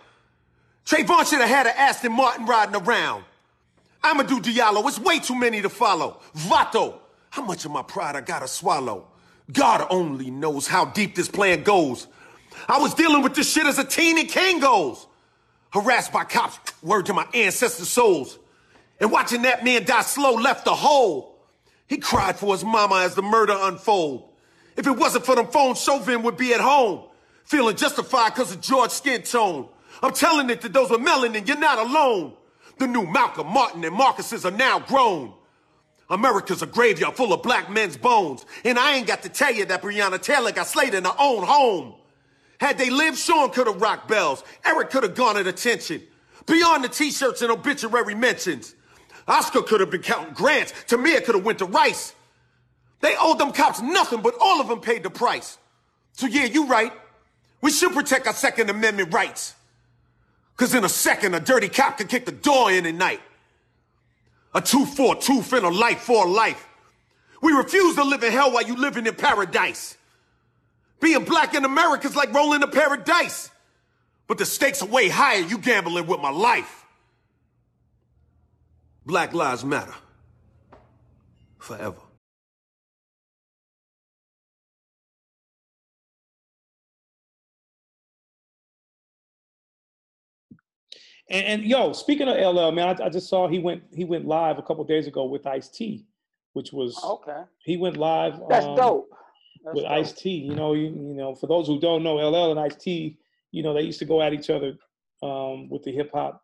Trayvon should have had an Aston Martin riding around. Amadou Diallo, it's way too many to follow. Vato, how much of my pride I gotta swallow? God only knows how deep this plan goes. I was dealing with this shit as a teen in Kangols. Harassed by cops, word to my ancestors' souls. And watching that man die slow left a hole. He cried for his mama as the murder unfold. If it wasn't for them phones, Chauvin would be at home. Feeling justified because of George skin tone. I'm telling it to those with melanin, you're not alone. The new Malcolm, Martin, and Marcuses are now grown. America's a graveyard full of black men's bones. And I ain't got to tell you that Breonna Taylor got slayed in her own home. Had they lived, Sean could have rocked bells. Eric could have garnered attention. Beyond the t-shirts and obituary mentions. Oscar could have been counting grants. Tamir could have went to Rice. They owed them cops nothing, but all of them paid the price. So yeah, you right. We should protect our Second Amendment rights. Cause in a second, a dirty cop could kick the door in at night. A two for a tooth and a life for a life. We refuse to live in hell while you living in paradise. Being black in America is like rolling a pair of dice. But the stakes are way higher, you gambling with my life. Black lives matter. Forever. And, and yo, speaking of LL, man, I, I just saw he went he went live a couple days ago with Ice T, which was Okay. he went live. That's um, dope. That's with dope. Ice T. You know, you, you know, for those who don't know, LL and Ice T, you know, they used to go at each other um, with the hip hop,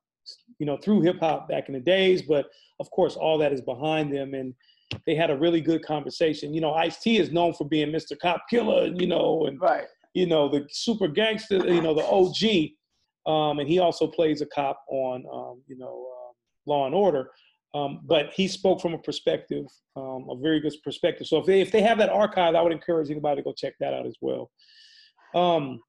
you know, through hip hop back in the days. But of course, all that is behind them, and they had a really good conversation. You know, Ice T is known for being Mr. Cop Killer, you know, and Right. you know the super gangster, you know, the OG. Um, and he also plays a cop on, um, you know, uh, Law and Order. Um, but he spoke from a perspective, um, a very good perspective. So if they if they have that archive, I would encourage anybody to go check that out as well. Um,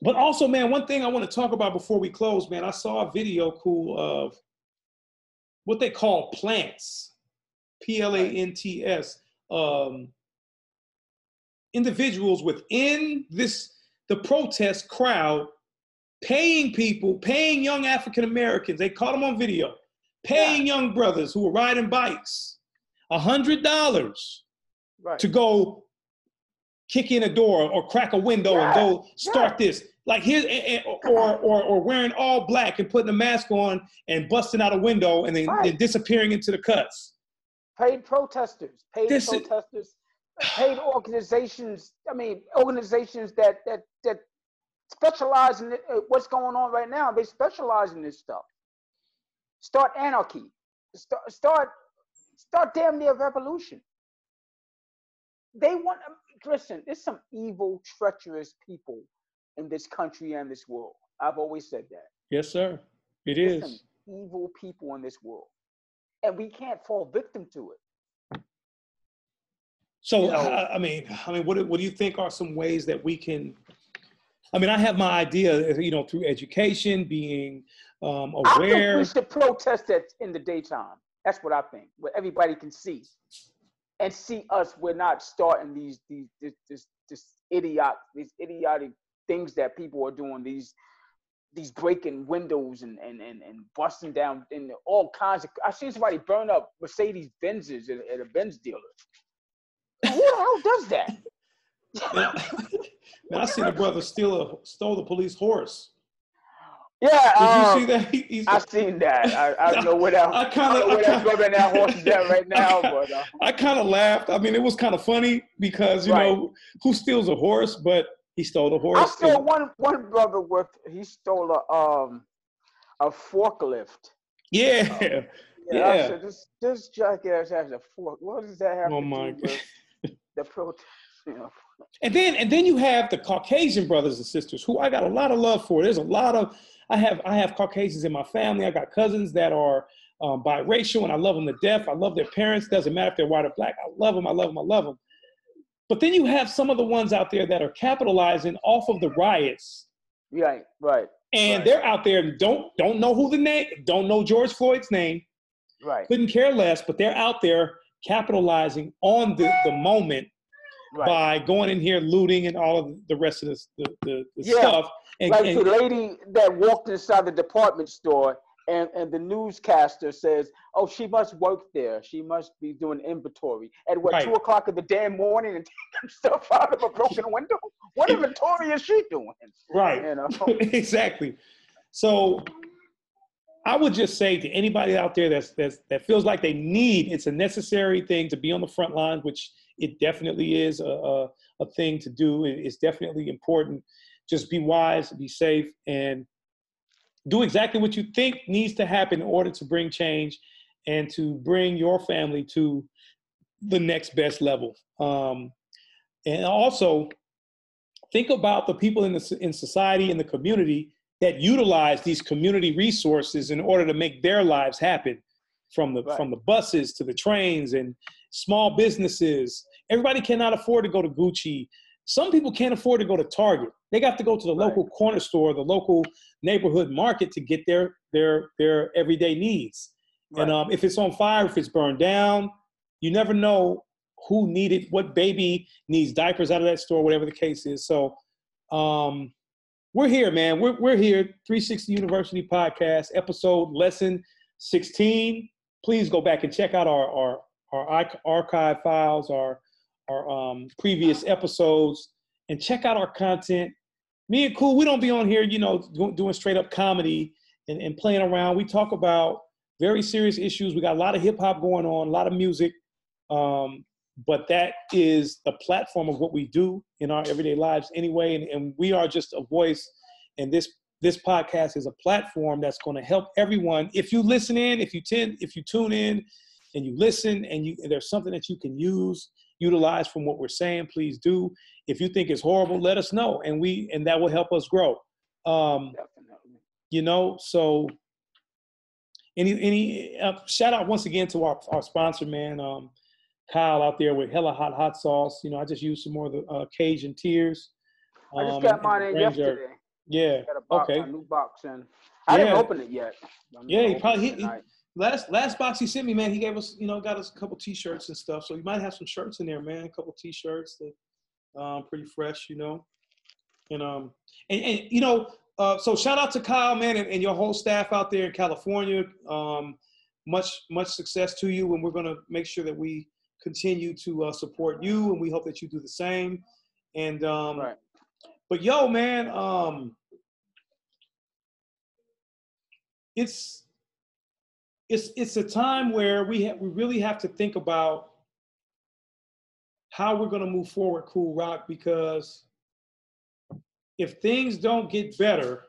but also, man, one thing I want to talk about before we close, man, I saw a video cool of what they call plants, P L A N T S, um, individuals within this the protest crowd paying people, paying young African Americans. They caught them on video, paying young brothers who were riding bikes a hundred dollars Right. to go kick in a door or crack a window and go start this. Like here, or, or or wearing all black and putting a mask on and busting out a window and then, then disappearing into the cuts. paid protesters, paid This is- protesters, paid organizations. I mean, organizations that that that specialize in uh, what's going on right now. They specialize in this stuff. Start anarchy. Start start start damn near revolution. They want. um, Listen, there's some evil, treacherous people in this country and this world. I've always said that. Yes, sir. It There's is. evil people in this world, and we can't fall victim to it. So you know- I, I mean, I mean, what what do you think are some ways that we can? I mean, I have my idea, you know, through education, being um, I think we should protest it in the daytime. That's what I think, where everybody can see and see us. We're not starting these these this this, this idiot these idiotic things that people are doing. These these breaking windows and and and, and busting down and all kinds of. I seen somebody burn up Mercedes Benzes at, at a Benz dealer. Who the hell does that? Man, *laughs* I seen a brother steal a stole the police horse. Yeah, Did um, you see that? *laughs* He- he's- I seen that. I, I don't know where that. *laughs* I I, kinda- don't I that brother and that horse is at right now, but. Uh, I kind of laughed. I mean, it was kind of funny because you Right. know who steals a horse, but he stole the horse. I saw one one brother with he stole a um a forklift. yeah, Yeah, yeah. Said this this jackass has a fork. What does that have Oh to my do with the protest? You know? And then and then you have the Caucasian brothers and sisters who I got a lot of love for. There's a lot of I have I have Caucasians in my family. I got cousins that are um, biracial and I love them to death. I love their parents. Doesn't matter if they're white or black. I love them. I love them. I love them. But then you have some of the ones out there that are capitalizing off of the riots, Right, right, and they're out there and don't don't know who the name, don't know George Floyd's name, right, couldn't care less. But they're out there capitalizing on the the moment right. by going in here looting and all of the rest of this, the, the, the Yeah, stuff. And, like and- the lady that walked inside the department store and, and the newscaster says, Oh, she must work there. She must be doing inventory at what Right. two o'clock in the damn morning and *laughs* taking stuff out of a broken window. What inventory is she doing? right, You know. *laughs* exactly. So I would just say to anybody out there that's, that's that feels like they need, it's a necessary thing to be on the front line, which it definitely is a, a, a thing to do. It's definitely important. Just be wise, be safe, and do exactly what you think needs to happen in order to bring change and to bring your family to the next best level. Um, and also, think about the people in the in society in the community that utilize these community resources in order to make their lives happen from the Right. from the buses to the trains and small businesses. Everybody cannot afford to go to gucci. Some people can't afford to go to target. They got to go to the local corner store the local neighborhood market to get their their their everyday needs. And um, if it's on fire if it's burned down you never know who needed what baby needs diapers out of that store whatever the case is. So um, we're here, man. We're, we're here, 360 University Podcast, episode lesson 16. Please go back and check out our, our, our archive files, our, our um, previous episodes, and check out our content. Me and Kool, we don't be on here, you know, doing straight up comedy and, and playing around. We talk about very serious issues. We got a lot of hip hop going on, a lot of music. Um, but that is the platform of what we do in our everyday lives anyway and, and we are just a voice and this this podcast is a platform that's going to help everyone if you listen in if you tend if you tune in and you listen and you and there's something that you can use utilize from what we're saying please do if you think it's horrible let us know and we and that will help us grow um you know so any any uh, shout out once again to our, our sponsor man um Kyle out there with hella hot hot sauce. You know, I just used some more of the uh, Cajun tears. I just um, got and- mine in Jerk. yesterday. Yeah. Got a box, Okay. a new box in. I didn't Yeah. open it yet. I'm Yeah, he probably it he, he, tonight. Last last box he sent me, man. He gave us, you know, got us a couple T-shirts and stuff. So you might have some shirts in there, man. A couple T-shirts that um pretty fresh, you know. And um and, and you know, uh, so shout out to Kyle, man, and, and your whole staff out there in California. Um, much much success to you, and we're going to make sure that we continue to uh, support you, and we hope that you do the same. And um, Right. but yo, man, um, it's it's it's a time where we we really have to think about how we're going to move forward, Kool Rock, because if things don't get better,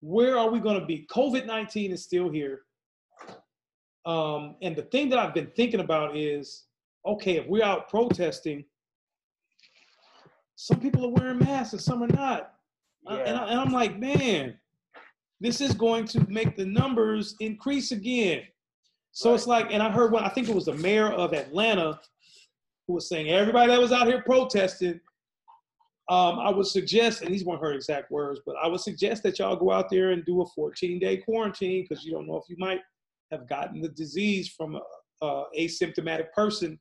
where are we going to be? COVID 19 is still here. Um, and the thing that I've been thinking about is okay, if we're out protesting, some people are wearing masks and some are not. I- and, I, and I'm like, man, this is going to make the numbers increase again. So it's like, and I heard one, I think it was the mayor of Atlanta who was saying, everybody that was out here protesting, um, I would suggest, and these weren't her exact words, but I would suggest that y'all go out there and do a 14 day quarantine because you don't know if you might have gotten the disease from a, a asymptomatic person.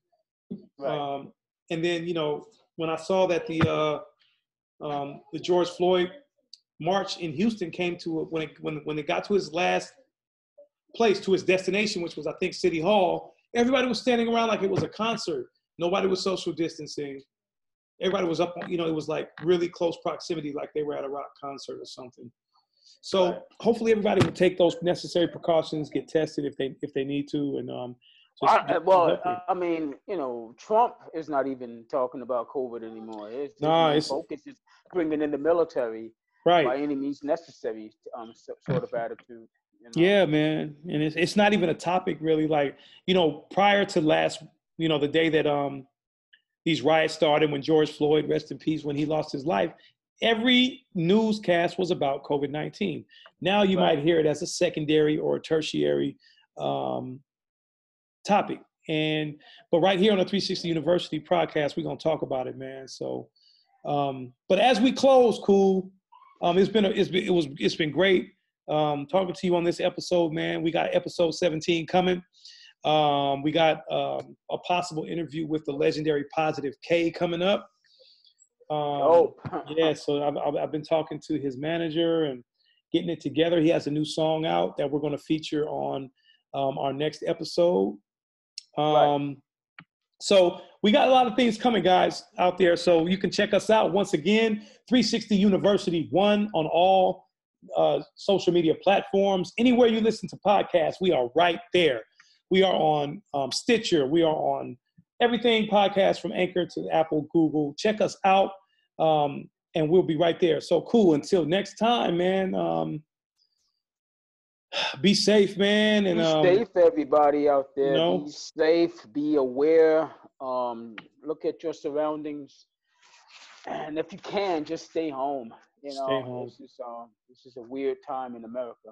Um, and then, you know, when I saw that the uh, um, the George Floyd march in Houston came to when it when when it got to his last place to his destination, which was I think City Hall, everybody was standing around like it was a concert. Nobody was social distancing. Everybody was up, you know, it was like really close proximity, like they were at a rock concert or something. So hopefully everybody will take those necessary precautions, get tested if they if they need to, and um. I, well, I mean, you know, Trump is not even talking about COVID anymore. His Nah, it's- focus is bringing in the military Right. by any means necessary, um, sort of attitude. You know? Yeah, man, and it's it's not even a topic really. Like you know, prior to last, you know, the day that um these riots started, when George Floyd, rest in peace, when he lost his life, every newscast was about COVID nineteen. Now you might hear it as a secondary or a tertiary um, topic, and but right here on the 360 University podcast, we're gonna talk about it, man. So, um, but as we close, Kool. Um, it's been a, it's been, it was it's been great um, talking to you on this episode, man. We got episode 17 coming. Um, we got um, a possible interview with the legendary Positive K coming up. Um, yeah, so I've, I've, I've been talking to his manager and getting it together. He has a new song out that we're going to feature on um, our next episode. Um, So we got a lot of things coming, guys, out there. So you can check us out once again, 360 University One on all uh, social media platforms. Anywhere you listen to podcasts, we are right there. We are on um, Stitcher. We are on everything podcast from Anchor to Apple, Google. Check us out, um, and we'll be right there. So Kool. Until next time, man. Um, be safe, man. And be um, safe, everybody out there. know? Be safe. Be aware. Um, look at your surroundings, and if you can, just stay home. You know, Stay home. This is um, this is a weird time in America.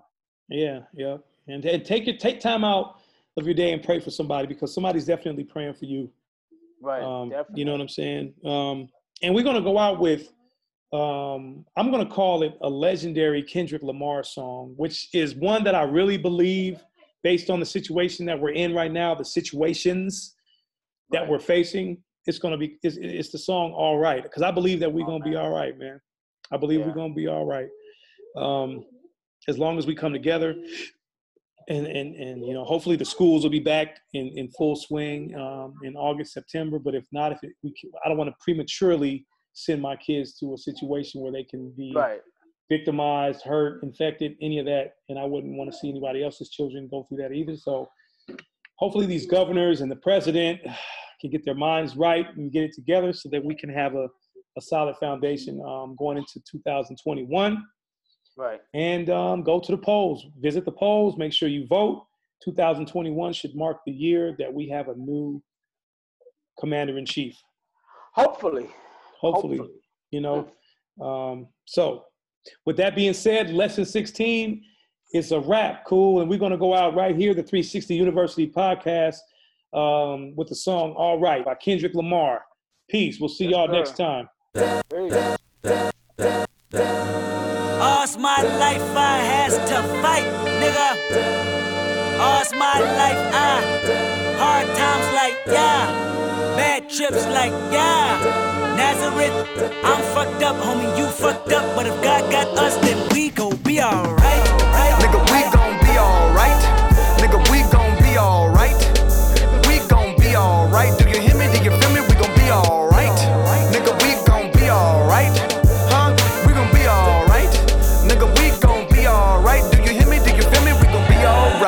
Yeah, yeah. And, and take your take time out of your day and pray for somebody because somebody's definitely praying for you. Right. Um, definitely. you know what I'm saying? Um, and we're gonna go out with um, I'm gonna call it a legendary Kendrick Lamar song, which is one that I really believe, based on the situation that we're in right now, the situations that we're facing, it's gonna be it's, it's the song "All Right" because I believe that we're gonna be all right, man. I believe we're gonna be all right. Um, as long as we come together and and and you know hopefully the schools will be back in in full swing um, in August September but if not if it, we can, I don't want to prematurely send my kids to a situation where they can be Right. victimized hurt infected any of that and I wouldn't want to see anybody else's children go through that either so hopefully these governors and the president *sighs* can get their minds right and get it together so that we can have a, a solid foundation um, going into 2021 Right. and um, go to the polls. Visit the polls. Make sure you vote. 2021 should mark the year that we have a new commander in chief. Hopefully. Hopefully, you know. Um, so, with that being said, lesson 16 is a wrap. Kool, and we're gonna go out right here, the 360 University podcast, um, with the song "All Right" by Kendrick Lamar. Peace. We'll see y'all next time. All's my life I has to fight, nigga. All's my life I hard times like yeah, bad trips like yeah. Nazareth, I'm fucked up, homie, you fucked up, but if God got us, then we gon' be alright. We gon'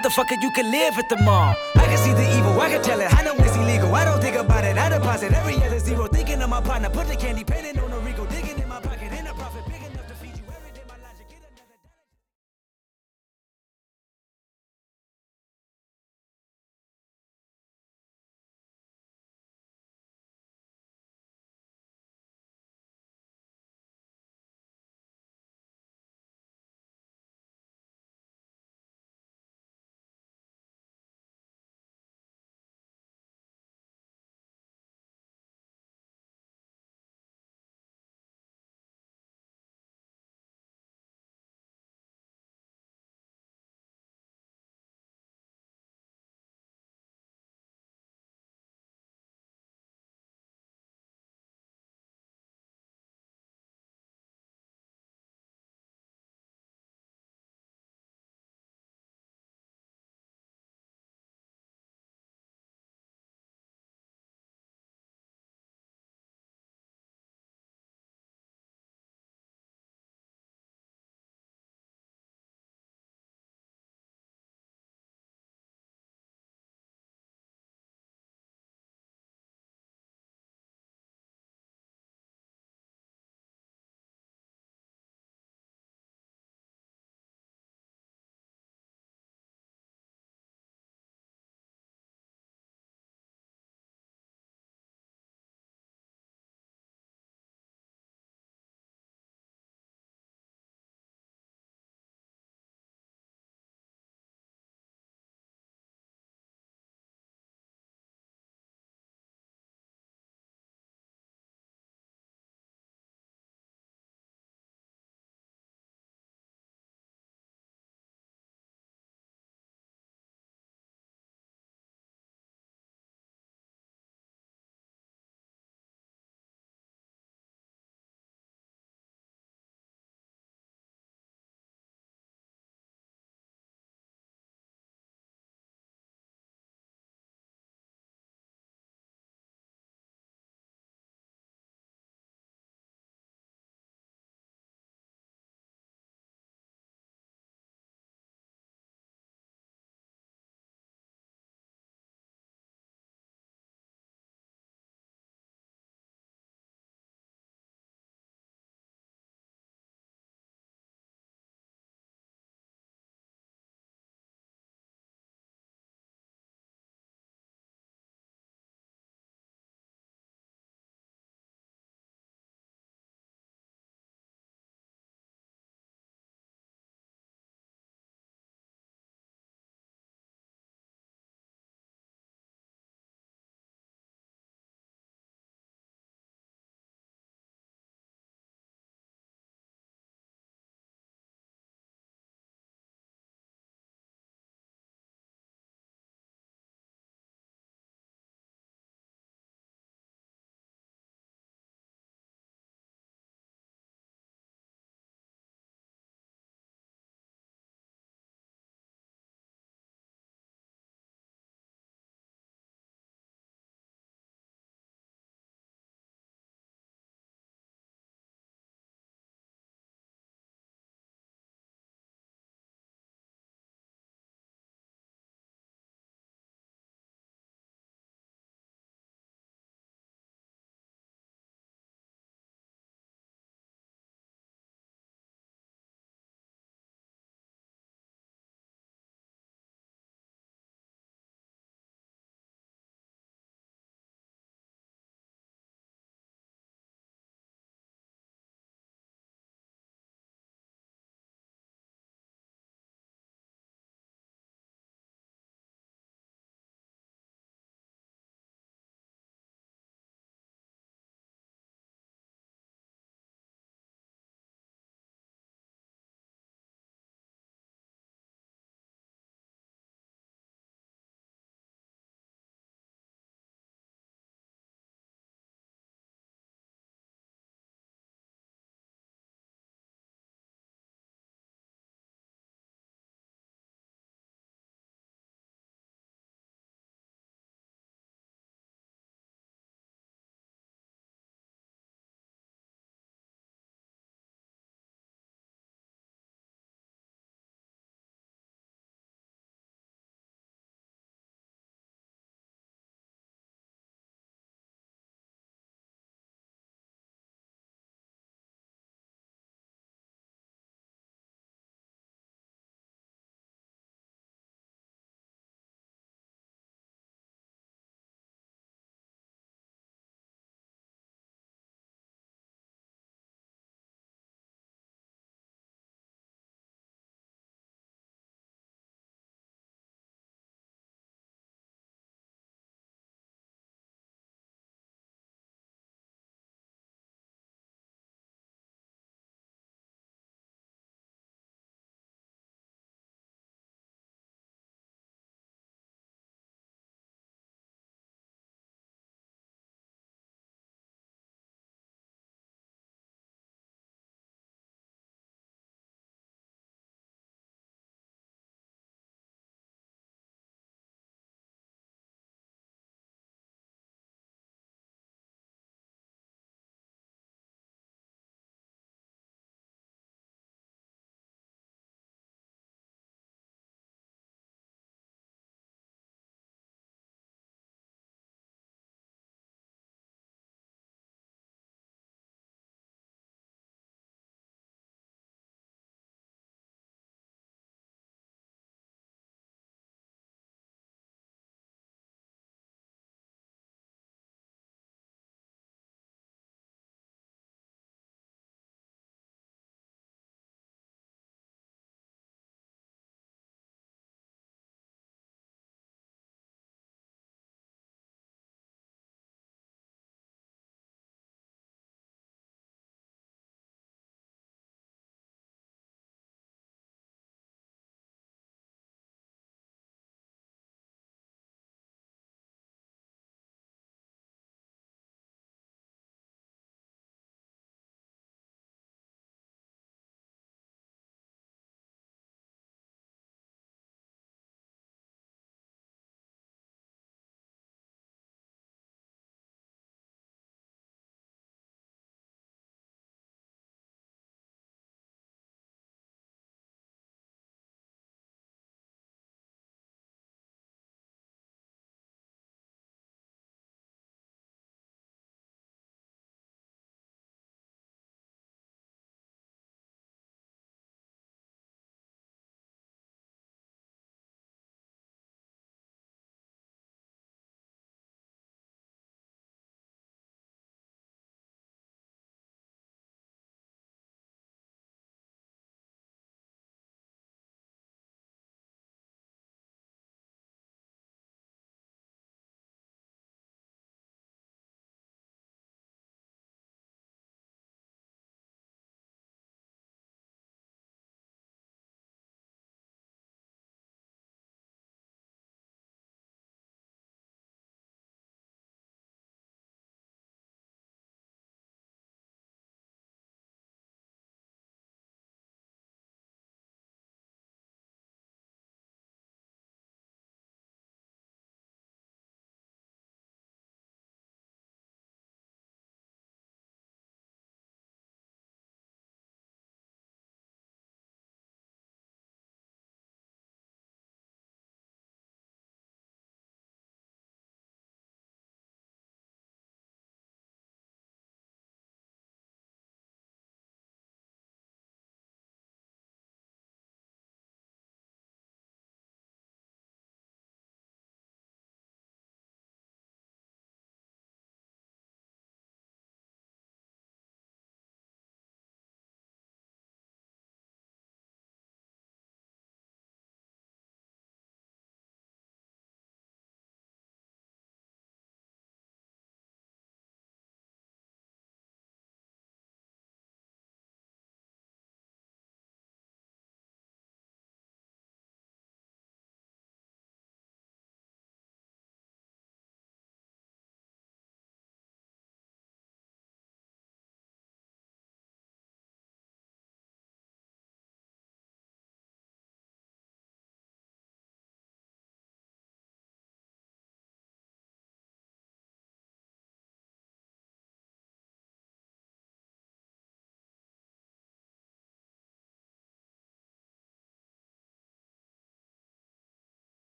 Motherfucker, you can live at the mall. I can see the evil, I can tell it. I know it's illegal. I don't think about it. I deposit every other zero. Thinking of my partner, put the candy pen in